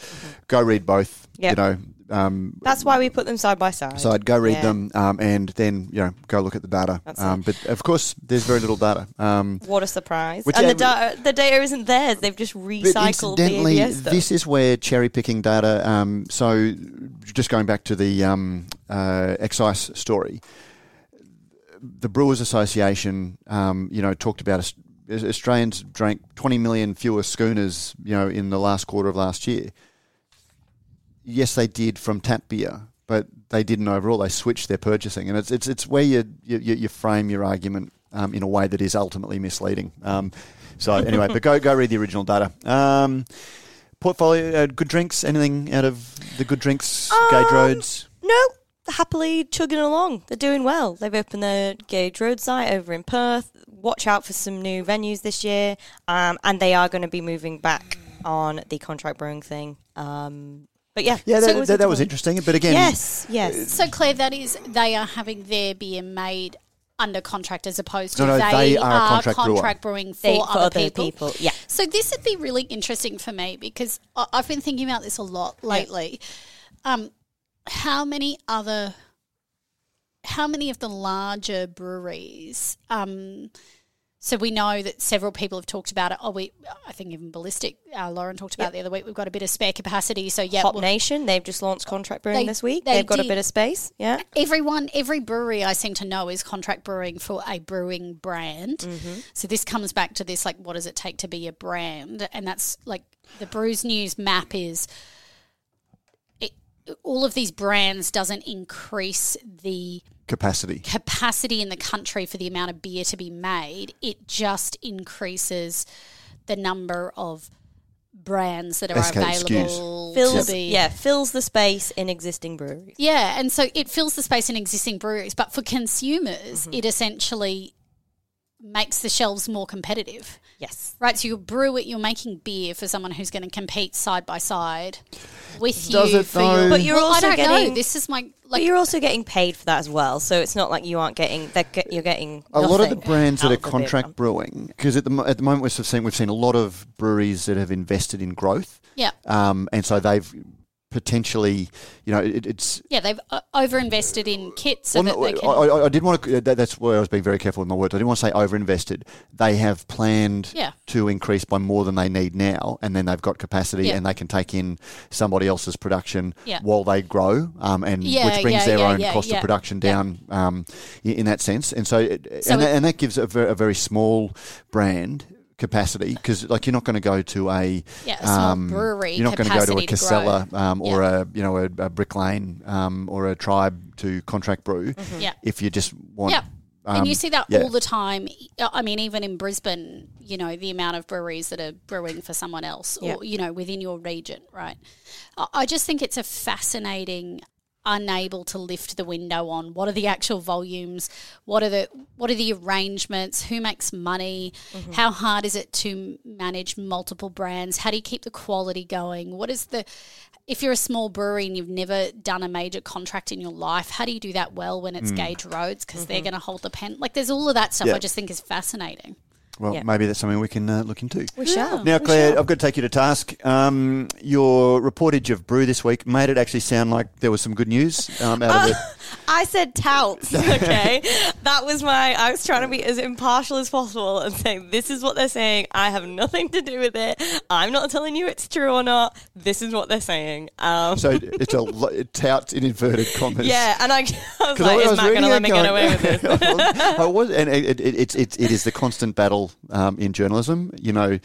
Go read both. Yep. You know. Um, That's why we put them side by side. so I'd go read Yeah. them um, and then you know go look at the data. Um, but of course, there's very little data. Um, What a surprise! And the data, the data isn't theirs. They've just recycled the incidentally, this is where cherry picking data. Um, so, just going back to the um, uh, excise story, the Brewers Association, um, you know, talked about Aus- Australians drank 20 million fewer schooners, you know, in the last quarter of last year. Yes, they did from tap beer, but they didn't overall. They switched their purchasing, and it's it's it's where you you, you frame your argument um, in a way that is ultimately misleading. Um, so anyway, but go go read the original data. Um, portfolio, uh, good drinks. Anything out of the good drinks? Gage Um, Roads. No, happily chugging along. They're doing well. They've opened their Gage Road site over in Perth. Watch out for some new venues this year, um, and they are going to be moving back on the contract brewing thing. Um, but yeah, Yeah, so that, it that, that was interesting. But again, Yes, yes. So Claire, that is they are having their beer made under contract as opposed to No, no, they, they are a contract contract brewing for, They- other, people. Yeah. So this would be really interesting for me because I- I've been thinking about this a lot lately. Um, how many other, how many of the larger breweries? Um, so we know that several people have talked about it. Oh, we, I think even Ballistic, uh, Lauren talked about it the other week. We've got a bit of spare capacity. So yeah, Hop we'll- Nation, they've just launched contract brewing They- this week. they They've got a bit of space. Yeah. everyone, every brewery I seem to know is contract brewing for a brewing brand. Mm-hmm. So this comes back to this like, what does it take to be a brand? And that's like the Brews News map is. It, all of these brands doesn't increase the capacity. capacity in the country for the amount of beer to be made. It just increases the number of brands that are SK SKUs. available fills to be yeah fills the space in existing breweries. Yeah, and so it fills the space in existing breweries, but for consumers, Mm-hmm. it essentially makes the shelves more competitive. Yes. Right, so you brew it, you're making beer for someone who's going to compete side by side with Does you it for your. But you're Well, also I don't getting- know. This is my But you're also getting paid for that as well, so it's not like you aren't getting that. Get, you're getting a lot of the brands that are of the beer. contract brewing, because at the at the moment we've seen we've seen a lot of breweries that have invested in growth, Yeah, um, and so they've potentially, you know, it, it's. yeah, they've uh, overinvested in kits so Well, that no, they can. I, I, I did want to. That, that's why I was being very careful with my words. I didn't want to say overinvested. They have planned Yeah. to increase by more than they need now, and then they've got capacity, Yeah. and they can take in somebody else's production Yeah. while they grow, um, and which brings their own cost of production down um, i- in that sense. And so, it, So and, it- that, and that gives a very, a very small brand capacity because like you're not going to go to a Yeah, a um, brewery you're not going to go to a capacity to. Casella um, or a you know a, a Brick Lane um, or a Tribe to contract brew Yeah. if you just want Yeah. um, and you see that yeah. all the time. I mean, even in Brisbane, you know, the amount of breweries that are brewing for someone else or, Yeah. you know, within your region, right? I- I just think it's a fascinating unable to lift the window on? What are the actual volumes? What are the what are the arrangements? Who makes money? Mm-hmm. how hard is it to manage multiple brands? How do you keep the quality going? What is the if you're a small brewery and you've never done a major contract in your life how do you do that well when Mm. it's Gage Roads because they're going to hold the pen. Like there's all of that stuff. Yeah. i just think is fascinating well Yeah. maybe that's something we can uh, look into. We shall. Now, Claire, shall. I've got to take you to task. Um, your reportage of Broo this week made it actually sound like there was some good news um, out of it. I said touts. Okay, that was my. I was trying to be as impartial as possible and saying this is what they're saying. I have nothing to do with it. I'm not telling you it's true or not. This is what they're saying. Um, So it's a lo- it touts in inverted commas. yeah, and I, I was like, is Matt going to let me get away with this? I was, and it, it, it's it's it is the constant battle um, in journalism. You know,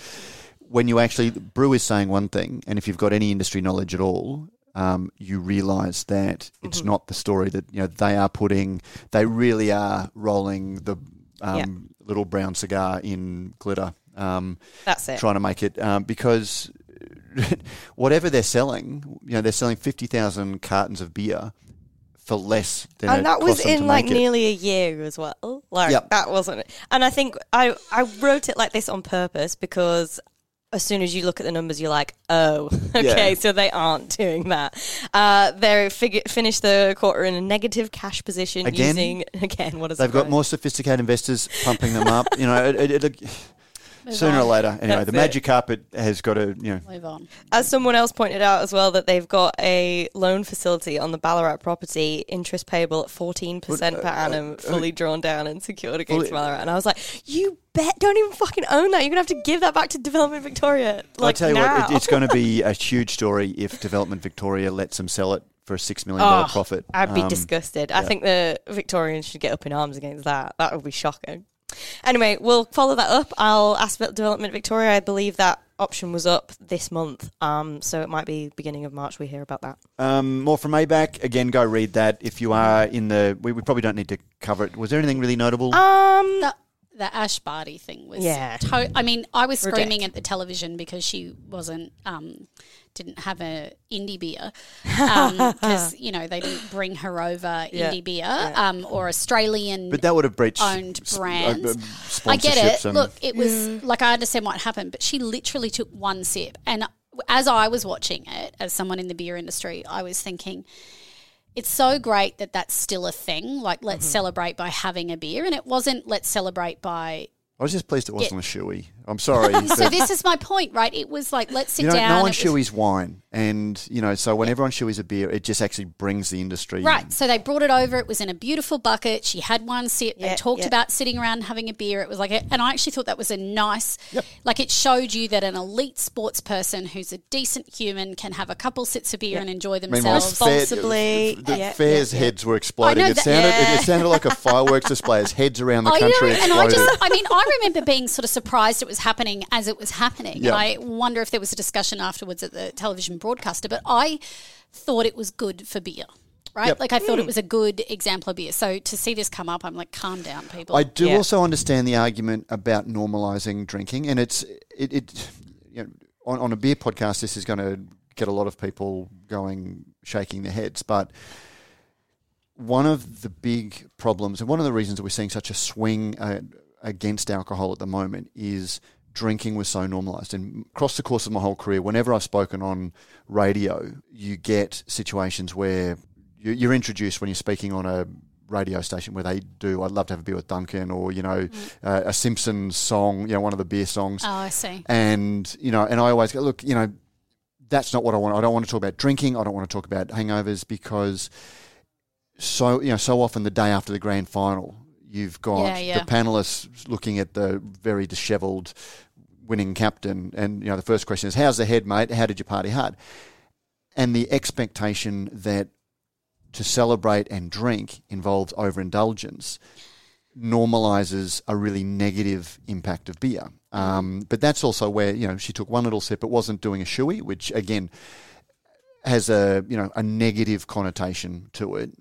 when you actually Broo is saying one thing, and if you've got any industry knowledge at all, um, you realise that it's Mm-hmm. not the story that you know they are putting. They really are rolling the um, Yeah. little brown cigar in glitter. Um, That's it. trying to make it um, because whatever they're selling, you know, they're selling fifty thousand cartons of beer for less than and that was cost them to in like nearly a year as well. Like Yep. that wasn't it. And I think I I wrote it like this on purpose because as soon as you look at the numbers, you're like, oh, okay, Yeah. so they aren't doing that. Uh, they fig- finished the quarter in a negative cash position Again? using again. What is They've got more sophisticated investors pumping them up. You know, it, it, it, Move sooner or later. Anyway, That's the it. magic carpet has got to, you know, move on As someone else pointed out as well, that they've got a loan facility on the Ballarat property, interest payable at 14% per annum, fully drawn down and secured against uh, fully- Ballarat. And I was like, you bet, don't even fucking own that. You're going to have to give that back to Development Victoria. Like, I tell you now. what, it, it's going to be a huge story if Development Victoria lets them sell it for a six million dollar Oh, profit. I'd be Um, disgusted. I think the Victorians should get up in arms against that. That would be shocking. Anyway, we'll follow that up. I'll ask about Development Victoria. I believe that option was up this month, um, so it might be beginning of March we hear about that. Um, more from ABAC. Again, go read that. If you are in the, we, we probably don't need to cover it. Was there anything really notable? Um, the, the Ash Barty thing was Yeah. to- I mean, I was screaming Ridic- at the television because she wasn't um, didn't have a indie beer because you know they didn't bring her over Yeah. indie beer um, or Australian but that would have breached owned s- uh, brands. uh, I get it. Look, it was like I understand what happened, but she literally took one sip. And as I was watching it, as someone in the beer industry, I was thinking, it's so great that that's still a thing. Like, Mm-hmm. let's celebrate by having a beer. And it wasn't, let's celebrate by. I was just pleased it wasn't a shoey. I'm sorry. So, this is my point, right? It was like, let's sit you know, down. no one It shoeys wine, and you know, so when everyone shoeys a beer, it just actually brings the industry Right. So they brought it over. It was in a beautiful bucket. She had one sip. Yeah, they talked yeah. about sitting around having a beer. It was like, a, and I actually thought that was a nice, Yep. like it showed you that an elite sports person who's a decent human can have a couple sips of beer and enjoy Meanwhile, themselves. fair- Responsibly, the yeah, FARE's yeah, yeah. heads were exploding. I know it sounded it, Yeah. it sounded like a fireworks display as heads around the I know, country and I exploded. just, I mean, I remember being sort of surprised it was happening as it was happening. Yeah. And I wonder if there was a discussion afterwards at the television broadcaster, but I thought it was good for beer. Right, Yep. like I Hmm. thought it was a good example of beer. So to see this come up, I'm like, calm down, people. I do Yeah. also understand the argument about normalising drinking, and it's it, it you know, on, on a beer podcast, this is going to get a lot of people going, shaking their heads. But one of the big problems, and one of the reasons that we're seeing such a swing uh, against alcohol at the moment, is drinking was so normalized. And across the course of my whole career, whenever I've spoken on radio, you get situations where you- you're introduced when you're speaking on a radio station where they do I'd love to have a beer with Duncan or you know uh, a Simpsons song you know one of the beer songs Oh, I see. and you know, and I always go, look, you know, that's not what I want. I don't want to talk about drinking. I don't want to talk about hangovers because so you know, so often the day after the grand final, you've got Yeah, yeah. the panelists looking at the very dishevelled winning captain, and you know, the first question is, "How's the head, mate? How did you party hard?" And the expectation that to celebrate and drink involves overindulgence normalizes a really negative impact of beer. Um, but that's also where you know she took one little sip, but wasn't doing a shoey, which again has a you know a negative connotation to it.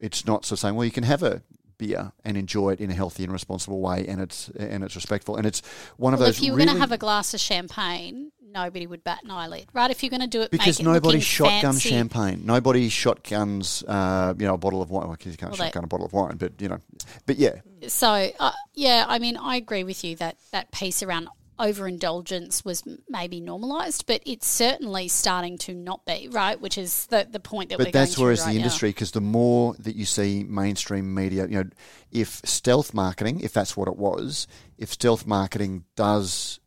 It's not so saying well you can have a beer and enjoy it in a healthy and responsible way, and it's and it's respectful, and it's one of Well, those if you were really going to have a glass of champagne, nobody would bat an eyelid, right? If you're going to do it, because nobody looking shotgun fancy. champagne. Nobody shotguns, uh, you know, a bottle of wine. Well, you can't Well, shotgun a bottle of wine, but you know, but yeah, So, uh, yeah, I mean, I agree with you that that piece around overindulgence was maybe normalised, but it's certainly starting to not be, right? Which is the, the point that we're But that's going where through it's right the now. industry because the more that you see mainstream media, you know, if stealth marketing, if that's what it was, if stealth marketing does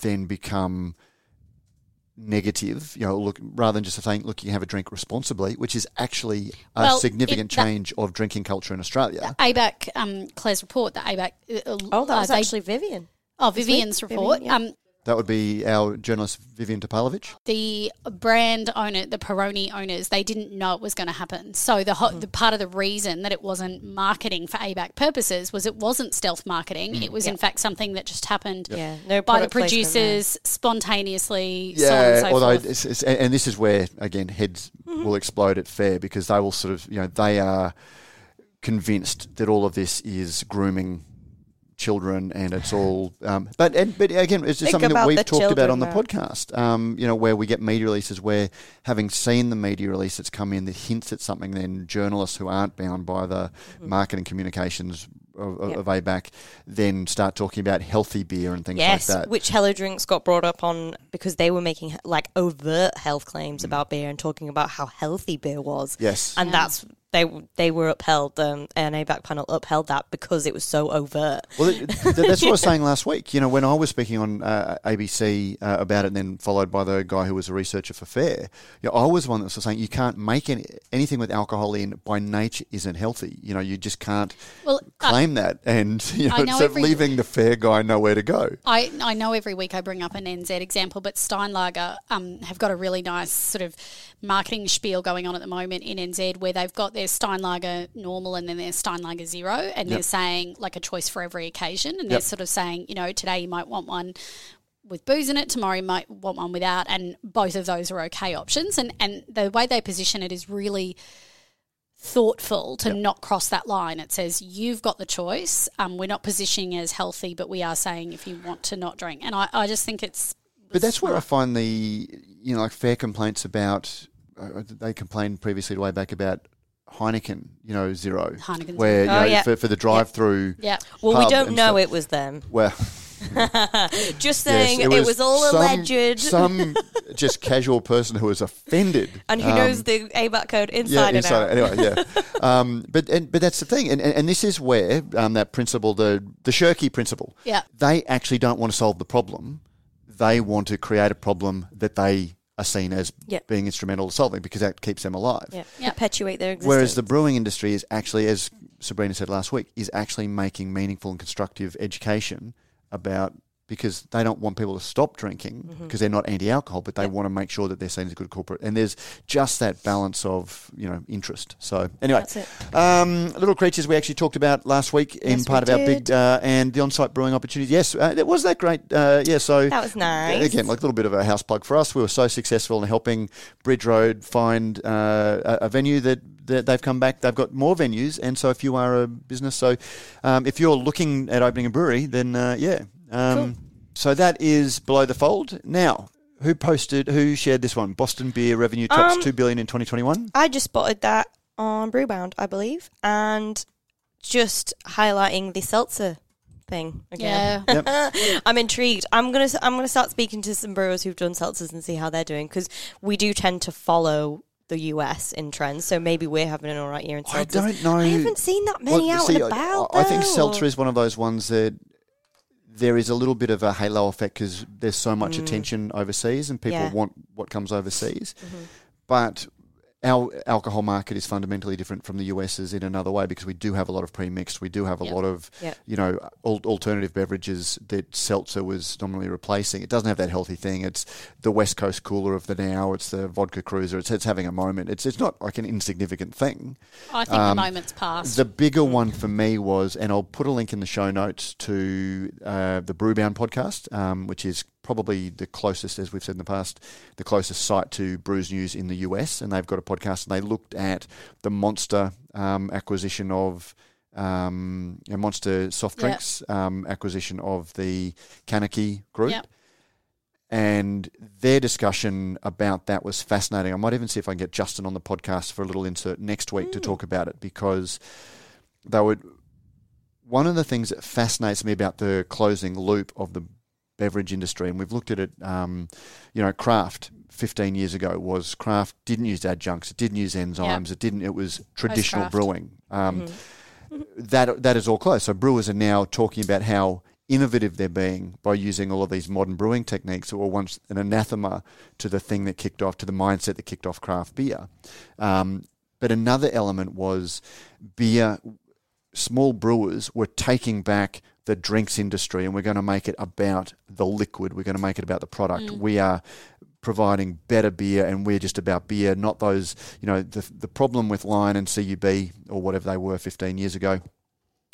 then become negative, you know, look rather than just saying, look, you have a drink responsibly, which is actually a Well, significant it- that- change of drinking culture in Australia. ABAC, um, Claire's report, the ABAC. Uh, Oh, that uh, was they- actually Vivian. Oh Vivian's week, report. Vivian, yeah. Um, That would be our journalist Vivian Topalovic. the brand owner, the Peroni owners, they didn't know it was going to happen. So the ho- hmm. the part of the reason that it wasn't marketing for ABAC purposes was it wasn't stealth marketing. Hmm. It was in fact something that just happened Yeah, no by the product there. producers spontaneously. so on Yeah, and so although forth. it's, it's, and and this is where again heads mm-hmm. will explode at FARE because they will sort of you know they are convinced that all of this is grooming children and it's all um, but and, but again it's just Think something that we've the talked about on the Matt. podcast um, you know where we get media releases where having seen the media release that's come in that hints at something then journalists who aren't bound by the marketing communications of, of, Yep. of ABAC then start talking about healthy beer and things Yes, like that which Hello Drinks got brought up on because they were making like overt health claims Mm. about beer and talking about how healthy beer was. yes And that's they they were upheld. Um, an ABAC panel upheld that because it was so overt. Well, th- th- that's what I was saying last week. You know, when I was speaking on uh, ABC uh, about it, and then followed by the guy who was a researcher for FARE, you know, I was the one that was saying you can't make any, anything with alcohol in by nature isn't healthy. You know, you just can't well, uh, claim that, and you know, I know so every- leaving the FARE guy nowhere to go. I, I know every week I bring up an NZ example, but Steinlager um, have got a really nice sort of marketing spiel going on at the moment in NZ where they've got their Steinlager normal and then there's Steinlager zero, and they're saying like a choice for every occasion. And they're sort of saying, you know, today you might want one with booze in it, tomorrow you might want one without, and both of those are okay options. And, and the way they position it is really thoughtful to not cross that line. It says you've got the choice. Um, we're not positioning as healthy, but we are saying if you want to not drink. And I, I just think it's. But that's where I find the you know like FARE complaints about. Uh, they complained previously way back about Heineken, you know, zero, Heineken where you Zero. know, Oh, yeah. for, for the drive-through. Yeah. Well, we don't know stuff. it was them. Well, Just yes, saying it, was, all some- alleged. Some just casual person who was offended. and who Um, knows the ABAC code yeah, inside and out? Anyway, yeah. um, but and, but that's the thing, and, and, and this is where um, that principle, the the Shirky principle, Yeah. they actually don't want to solve the problem. They want to create a problem that they are seen as Yeah. being instrumental to solving because that keeps them alive. Yeah. Yeah. Perpetuate their existence. Whereas the brewing industry is actually, as Sabrina said last week, is actually making meaningful and constructive education about because they don't want people to stop drinking Mm-hmm. because they're not anti-alcohol, but they want to make sure that they're seen as a good corporate. And there's just that balance of you know interest. So anyway, That's it. um, little creatures we actually talked about last week in Yes, part we of our big uh, and the on-site brewing opportunity. Yes, uh, it was that great. Uh, yeah, so That was nice. Again, like a little bit of a house plug for us. We were so successful in helping Bridge Road find uh, a, a venue that, that they've come back. They've got more venues, and so if you are a business, so um, if you're looking at opening a brewery, then uh, yeah. Um, so that is below the fold. Now, who posted? Who shared this one? Boston beer revenue tops Um, two billion in 2021. I just spotted that on Brewbound, I believe, and just highlighting the seltzer thing again. Yeah. I'm intrigued. I'm gonna I'm gonna start speaking to some brewers who've done seltzers and see how they're doing because we do tend to follow the US in trends. So maybe we're having an all right year in Seltzer. I don't know. I haven't seen that many Well, out see, and I- about. I, I think seltzer is one of those ones that there is a little bit of a halo effect because there's so much attention overseas and people Mm. Yeah. want what comes overseas. Mm-hmm. But our alcohol market is fundamentally different from the US's in another way because we do have a lot of pre-mixed. We do have a Yep. lot of Yep. you know al- alternative beverages that seltzer was nominally replacing. It doesn't have that healthy thing. It's the West Coast cooler of the now. It's the vodka cruiser. It's, it's having a moment. It's it's not like an insignificant thing. I think Um, the moment's passed. The bigger one for me was, and I'll put a link in the show notes to uh, the Brewbound podcast, um, which is probably the closest, as we've said in the past, the closest site to Brews News in the US. And they've got a podcast, and they looked at the Monster um, acquisition of. Um, you know, Monster soft Yep. drinks um, acquisition of the CANarchy group, Yep. and their discussion about that was fascinating. I might even see if I can get Justin on the podcast for a little insert next week to talk about it because they would. One of the things that fascinates me about the closing loop of the beverage industry, and we've looked at it, um, you know, craft. 15 years ago was craft didn't use adjuncts it didn't use enzymes it didn't it was traditional craft. brewing um, that that is all closed. So brewers are now talking about how innovative they're being by using all of these modern brewing techniques that were once an anathema to the thing that kicked off, to the mindset that kicked off craft beer. Um, but another element was beer. Small brewers were taking back the drinks industry, and we're going to make it about the liquid. We're going to make it about the product. We are providing better beer and we're just about beer, not those, you know, the, the problem with Lion and CUB or whatever they were 15 years ago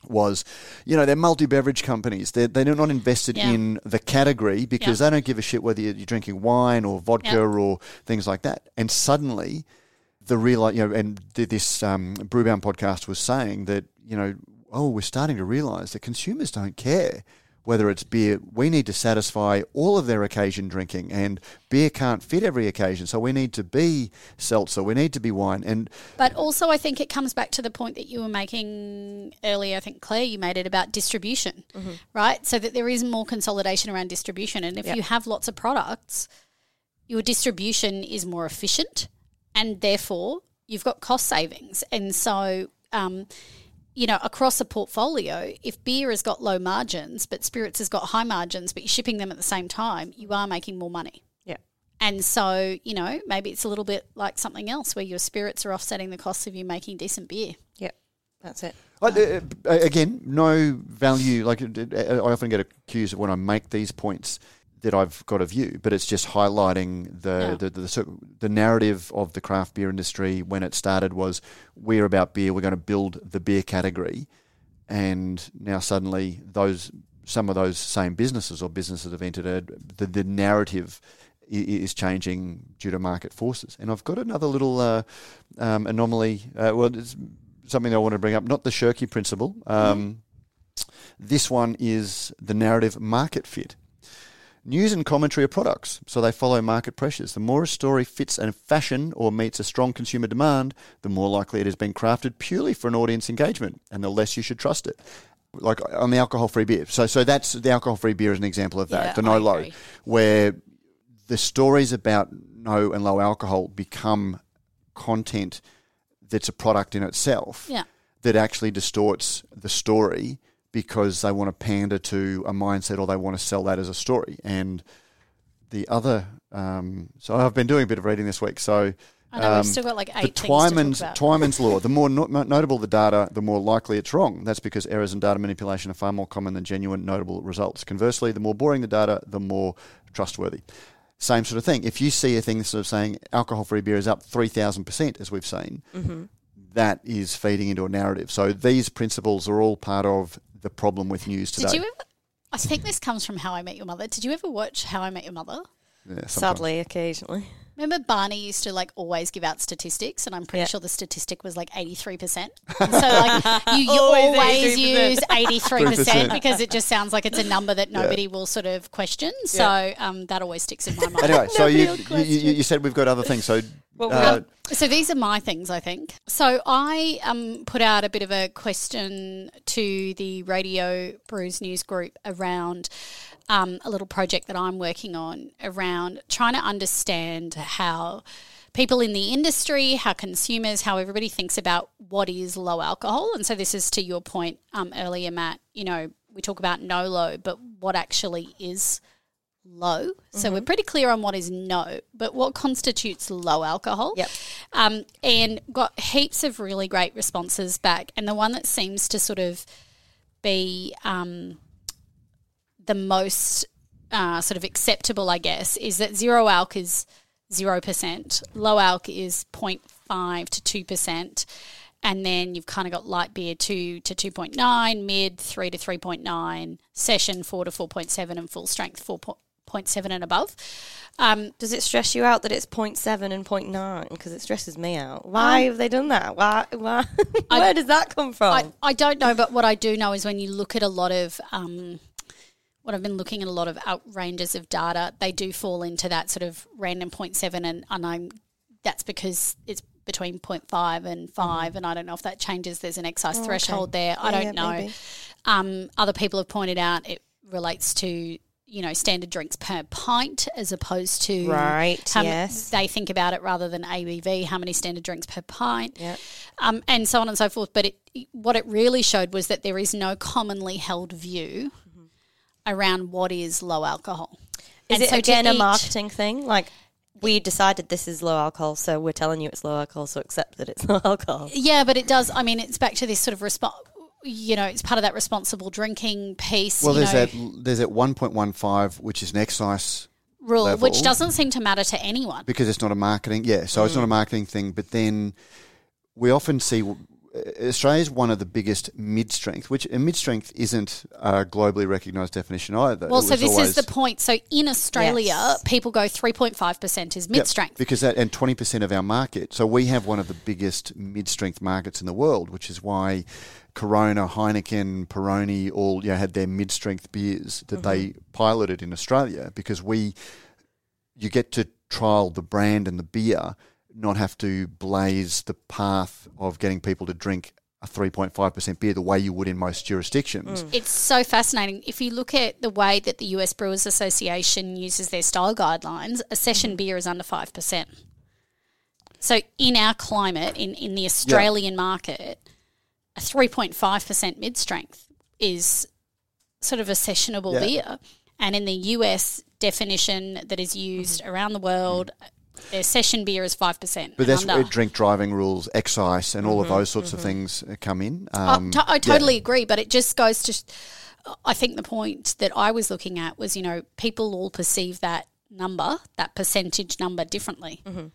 was, you know, they're multi-beverage companies. They're, they're not invested Yeah. in the category because they don't give a shit whether you're you're drinking wine or vodka Yeah. or things like that. And suddenly the real, you know, and this um, Brewbound podcast was saying that, you know, oh, we're starting to realize that consumers don't care whether it's beer. We need to satisfy all of their occasion drinking, and beer can't fit every occasion. So we need to be seltzer, we need to be wine. And But also, I think it comes back to the point that you were making earlier. I think Claire, you made it about distribution, right? So that there is more consolidation around distribution, and if Yep. you have lots of products, your distribution is more efficient, and therefore you've got cost savings. And so, um, you know, across a portfolio, if beer has got low margins, but spirits has got high margins, but you're shipping them at the same time, you are making more money. Yeah. And so, you know, maybe it's a little bit like something else where your spirits are offsetting the cost of you making decent beer. Yep. That's it. I, uh, uh, again, no value. Like I often get accused of when I make these points that I've got a view, but it's just highlighting the Yeah. the, the, of- the narrative of the craft beer industry when it started was we're about beer. We're going to build the beer category, and now suddenly those some of those same businesses or businesses have entered a, the the narrative is changing due to market forces. And I've got another little uh, um, anomaly. Uh, well, it's something I want to bring up. Not the Shirky principle. Um, This one is the narrative market fit. News and commentary are products, so they follow market pressures. The more a story fits a fashion or meets a strong consumer demand, the more likely it has been crafted purely for an audience engagement, and the less you should trust it. Like on the alcohol-free beer. So, so that's the alcohol-free beer is an example of that. Yeah, the no low, where the stories about no and low alcohol become content that's a product in itself Yeah. that actually distorts the story because they want to pander to a mindset or they want to sell that as a story. And the other, um, so I've been doing a bit of reading this week. So I know um, we've still got like eight to Twyman's. Twyman's law. The more no- notable the data, the more likely it's wrong. That's because errors and data manipulation are far more common than genuine notable results. Conversely, the more boring the data, the more trustworthy. Same sort of thing. If you see a thing sort of saying alcohol-free beer is up three thousand percent, as we've seen, that is feeding into a narrative. So these principles are all part of the problem with news today. Did you ever? I think this comes from How I Met Your Mother. Did you ever watch How I Met Your Mother? Yeah. Sadly, occasionally. Remember Barney used to like always give out statistics, and I'm pretty Yeah. sure the statistic was like 83%. So like you, you Always always, 83%. use 83% because it just sounds like it's a number that nobody will sort of question. So um, that always sticks in my mind. Anyway, so you, will you, question. you you said we've got other things. So Well, uh, So these are my things, I think. So I um, put out a bit of a question to the Radio Brews News group around um, a little project that I'm working on around trying to understand how people in the industry, how consumers, how everybody thinks about what is low alcohol. And so this is to your point um, earlier, Matt. You know, we talk about no low, but what actually is low. So we're pretty clear on what is no, but what constitutes low alcohol. Yep. Um, and got heaps of really great responses back. And the one that seems to sort of be um, the most uh, sort of acceptable, I guess, is that zero alc is 0%, low alc is 0.5 to 2%. And then you've kind of got light beer 2 to 2.9, mid 3 to 3.9, session 4 to 4.7, and full strength 4.7 and above. Um, Does it stress you out that it's 0.7 and 0.9? Because it stresses me out. Why have they done that? Why? Why? Where does that come from? I, I don't know, but what I do know is when you look at a lot of um, what I've been looking at a lot of out ranges of data, they do fall into that sort of random 0.7 and, and I'm that's because it's between 0.5 and 5 and I don't know if that changes there's an excise okay. threshold there. I Yeah, don't yeah, know. maybe. Um, other people have pointed out it relates to you know standard drinks per pint as opposed to Right, how m- yes. they think about it rather than ABV how many standard drinks per pint Yep. um, and so on and so forth. But it, what it really showed was that there is no commonly held view around what is low alcohol. Is And it so again a marketing thing? Like, we decided this is low alcohol, so we're telling you it's low alcohol, so accept that it's low alcohol. Yeah, but it does. I mean, it's back to this sort of response. You know, it's part of that responsible drinking piece. well, you there's know, that there's that 1.15, which is an excise rule, level. which doesn't seem to matter to anyone. because it's not a marketing. Yeah, so Mm. it's not a marketing thing. But then we often see Australia is one of the biggest mid strength, which a mid strength isn't a globally recognised definition either. Well, so this is the point. So in Australia, Yes. people go three point five percent is mid strength. because that and twenty percent of our market. So we have one of the biggest mid strength markets in the world, which is why Corona, Heineken, Peroni all you know, had their mid strength beers that they Mm-hmm. piloted in Australia because we you get to trial the brand and the beer, not have to blaze the path of getting people to drink a 3.5% beer the way you would in most jurisdictions. It's so fascinating. If you look at the way that the US Brewers Association uses their style guidelines, a session Mm-hmm. beer is under 5%. So in our climate, in, in the Australian market, a 3.5% mid strength is sort of a sessionable Yeah. beer. And in the US definition that is used Mm-hmm. around the world, their session beer is 5%. But that's under. where drink driving rules, excise, and all of those sorts of things uh, come in. Um, I to- I yeah. totally agree, but it just goes to. I think the point that I was looking at was, you know, people all perceive that number, that percentage number, differently. Mm-hmm.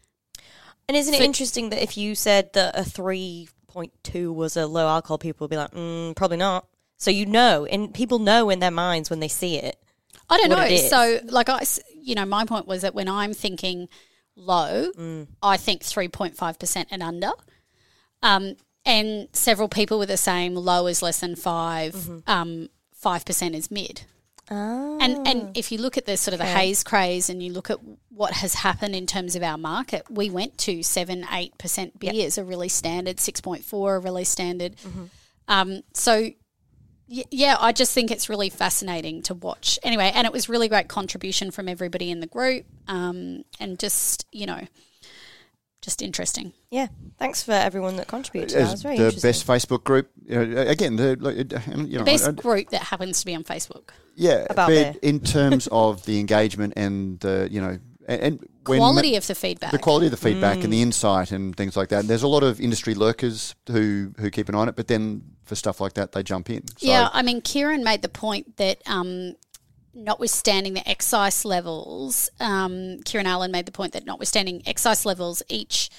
And isn't it So- interesting that if you said that a 3.2 was a low alcohol, people would be like, mm, probably not. So you know, and people know in their minds when they see it. I don't What know. it is. So, like, I, s- you know, my point was that when I'm thinking low, Mm. I think 3.5% and under. Um, and several people were the same low is less than 5 Mm-hmm. um, 5% is mid. Oh. And and if you look at the sort of the haze craze and you look at what has happened in terms of our market, we went to seven, eight percent beers a really standard, six point four are really standard. Um, so yeah, I just think it's really fascinating to watch. Anyway, and it was really great contribution from everybody in the group, um, and just you know, just interesting. Yeah. Thanks for everyone that contributed. to that. That was As very the best Facebook group, you know, again, the, like, you know, Best I- group that happens to be on Facebook. yeah, About but there. in terms of the engagement and the, you know, and, and when Quality of the feedback. the quality of the feedback and Mm. the insight and things like that. There's a lot of industry lurkers who who keep an eye on it, but then for stuff like that, they jump in. So, Yeah, I mean, Kieran made the point that um, notwithstanding the excise levels, um, Kieran Allen made the point that notwithstanding excise levels, each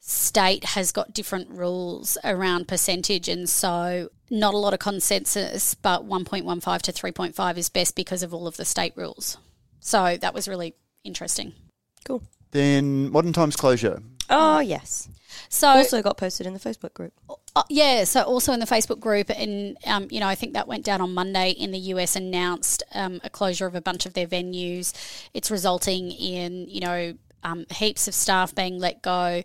state has got different rules around percentage, and so not a lot of consensus, but 1.15 to 3.5 is best because of all of the state rules. So that was really interesting. Cool. Then modern times closure. Oh yes. So Also got posted in the Facebook group. Uh, yeah, so also in the Facebook group, and um, you know, I think that went down on Monday in the US. Announced um, a closure of a bunch of their venues. It's resulting in you know um, heaps of staff being let go.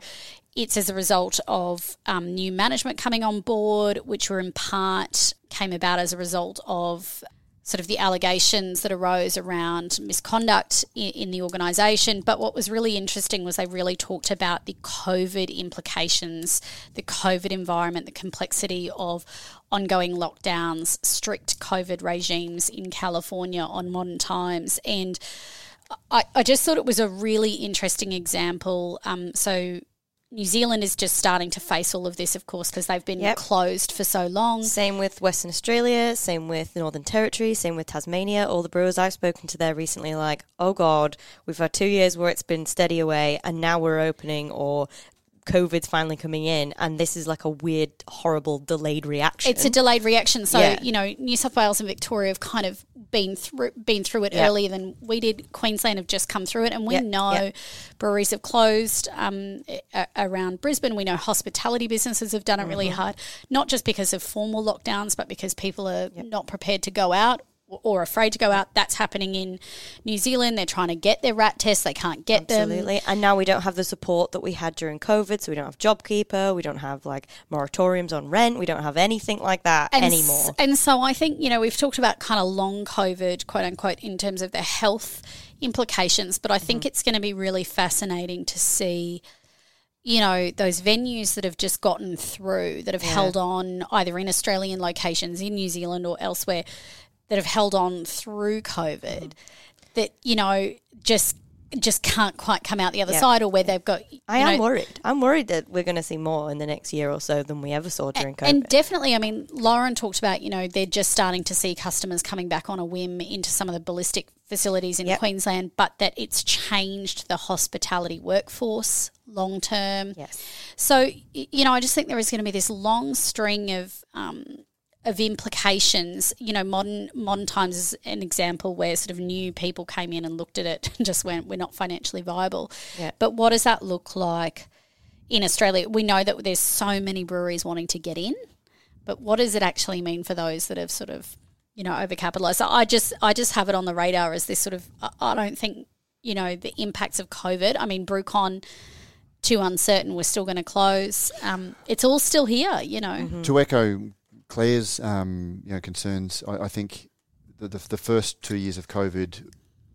It's as a result of um, new management coming on board, which were in part came about as a result of sort of the allegations that arose around misconduct in, in, the organisation. But what was really interesting was they really talked about the COVID implications, the COVID environment, the complexity of ongoing lockdowns, strict COVID regimes in California on modern times. And I, I just thought it was a really interesting example. Um, so New Zealand is just starting to face all of this, of course, because they've been yep. closed for so long. Same with Western Australia, same with the Northern Territory, same with Tasmania. All the brewers I've spoken to there recently are like, oh God, we've had two years where it's been steady away and now we're opening or COVID's finally coming in, and this is like a weird, horrible, delayed reaction. It's a delayed reaction. So yeah. you know, New South Wales and Victoria have kind of been through been through it yeah. earlier than we did. Queensland have just come through it, and we know breweries have closed um, around Brisbane. We know hospitality businesses have done it mm-hmm. really hard, not just because of formal lockdowns, but because people are not prepared to go out or afraid to go out. That's happening in New Zealand. They're trying to get their rat tests. They can't get Absolutely. them. Absolutely. And now we don't have the support that we had during COVID. So we don't have JobKeeper. We don't have like moratoriums on rent. We don't have anything like that and anymore. S- and so I think, you know, we've talked about kind of long COVID, quote unquote, in terms of the health implications. But I think mm-hmm. it's going to be really fascinating to see you know, those venues that have just gotten through, that have yeah. held on either in Australian locations, in New Zealand or elsewhere, that have held on through COVID that, you know, just just can't quite come out the other side or where they've got I am know, worried. I'm worried that we're going to see more in the next year or so than we ever saw during COVID. And definitely, I mean, Lauren talked about, you know, they're just starting to see customers coming back on a whim into some of the ballistic facilities in yep. Queensland, but that it's changed the hospitality workforce long term. Yes. So, you know, I just think there is going to be this long string of um, of implications. You know, modern modern times is an example where sort of new people came in and looked at it and just went, "We're not financially viable." Yeah. But what does that look like in Australia? We know that there's so many breweries wanting to get in, but what does it actually mean for those that have sort of you know overcapitalized? So I just I just have it on the radar as this sort of I don't think you know the impacts of COVID. I mean, BrewCon too uncertain. We're still going to close. Um, it's all still here, you know. Mm-hmm. To echo Claire's um, you know concerns. I, I think the, the, the first two years of COVID,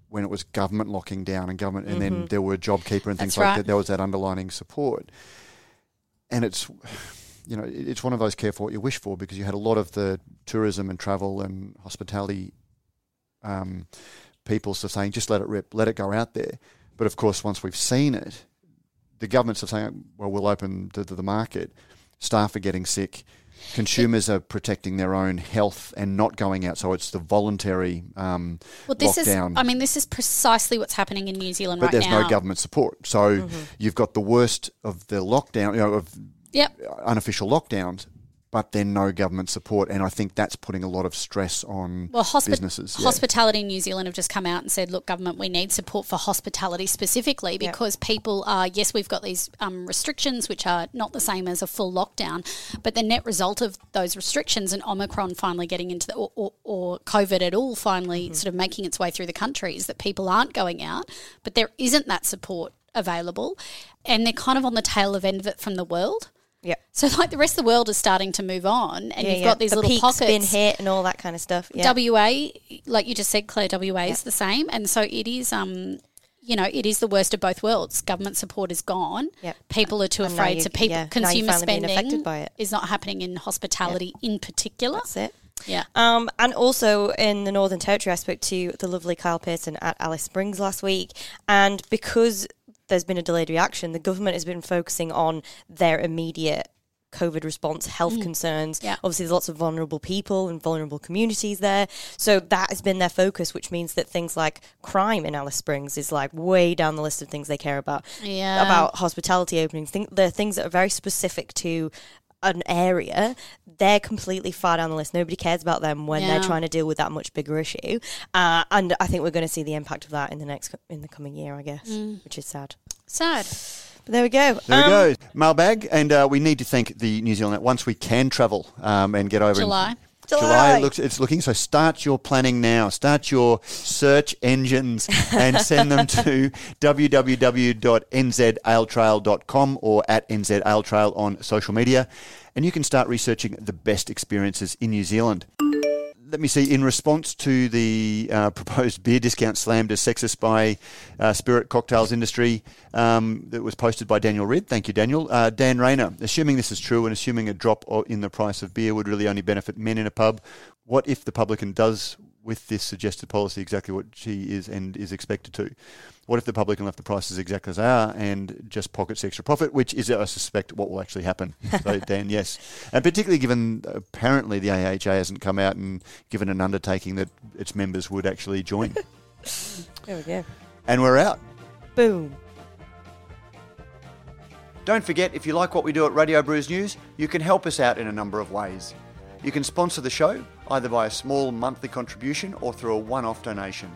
when it was government locking down and government, and mm-hmm. then there were JobKeeper and things That's like right. that. There was that underlining support, and it's you know it's one of those careful what you wish for because you had a lot of the tourism and travel and hospitality um, people sort of saying just let it rip, let it go out there. But of course, once we've seen it, the governments are saying, well, we'll open the, the market. Staff are getting sick consumers are protecting their own health and not going out. So it's the voluntary um, well, this lockdown. Is, I mean, this is precisely what's happening in New Zealand but right there's now. no government support. So mm-hmm. you've got the worst of the lockdown, you know, of yep. unofficial lockdowns, but then no government support. And I think that's putting a lot of stress on well, hospi- businesses. Yeah. Hospitality New Zealand have just come out and said, look, government, we need support for hospitality specifically because yep. people are, yes, we've got these um, restrictions, which are not the same as a full lockdown, but the net result of those restrictions and Omicron finally getting into the, or, or, or COVID at all finally mm-hmm. sort of making its way through the country is that people aren't going out, but there isn't that support available and they're kind of on the tail of end of it from the world. Yeah. So like the rest of the world is starting to move on, and yeah, you've yeah. got these the little peak's pockets. been hit and all that kind of stuff. Yeah. WA, like you just said, Claire, WA is the same, and so it is. Um, you know, it is the worst of both worlds. Government support is gone. Yep. People are too and afraid. so people, consumer spending is not happening in hospitality in particular. That's it. Yeah. Um, and also in the Northern Territory, I spoke to the lovely Kyle Pearson at Alice Springs last week. And because there's been a delayed reaction. The government has been focusing on their immediate COVID response, health mm. concerns. Yeah. Obviously, there's lots of vulnerable people and vulnerable communities there. So that has been their focus, which means that things like crime in Alice Springs is like way down the list of things they care about. Yeah. About hospitality openings. Think, they're things that are very specific to an area, they're completely far down the list. Nobody cares about them when Yeah. they're trying to deal with that much bigger issue. Uh, and I think we're going to see the impact of that in the next in the coming year, I guess, Mm. which is sad. Sad. But there we go. There Um, we go. Mailbag. And uh, we need to thank the New Zealand once we can travel um, and get over. in- July. July July. looks it's looking so start your planning now start your search engines and send them to www.nzaletrail.com or at nzaletrail on social media and you can start researching the best experiences in New Zealand let me see. In response to the uh, proposed beer discount slammed as sexist by uh, Spirit Cocktails Industry, um, that was posted by Daniel Ridd. Thank you, Daniel. Uh, Dan Rayner, assuming this is true and assuming a drop in the price of beer would really only benefit men in a pub, what if the publican does with this suggested policy exactly what she is and is expected to? What if the publican left the prices exactly as they are and just pockets extra profit, which is, I suspect, what will actually happen? So, Dan, yes. And particularly given apparently the AHA hasn't come out and given an undertaking that its members would actually join. There we go. and we're out. Boom. Don't forget, if you like what we do at Radio Brews News, you can help us out in a number of ways. You can sponsor the show, either by a small monthly contribution or through a one off donation.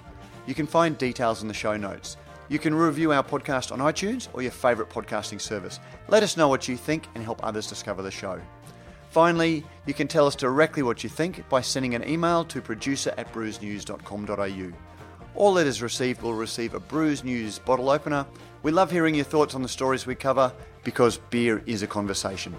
You can find details in the show notes. You can review our podcast on iTunes or your favourite podcasting service. Let us know what you think and help others discover the show. Finally, you can tell us directly what you think by sending an email to producer at brewsnews.com.au. All letters received will receive a Brews News bottle opener. We love hearing your thoughts on the stories we cover because beer is a conversation.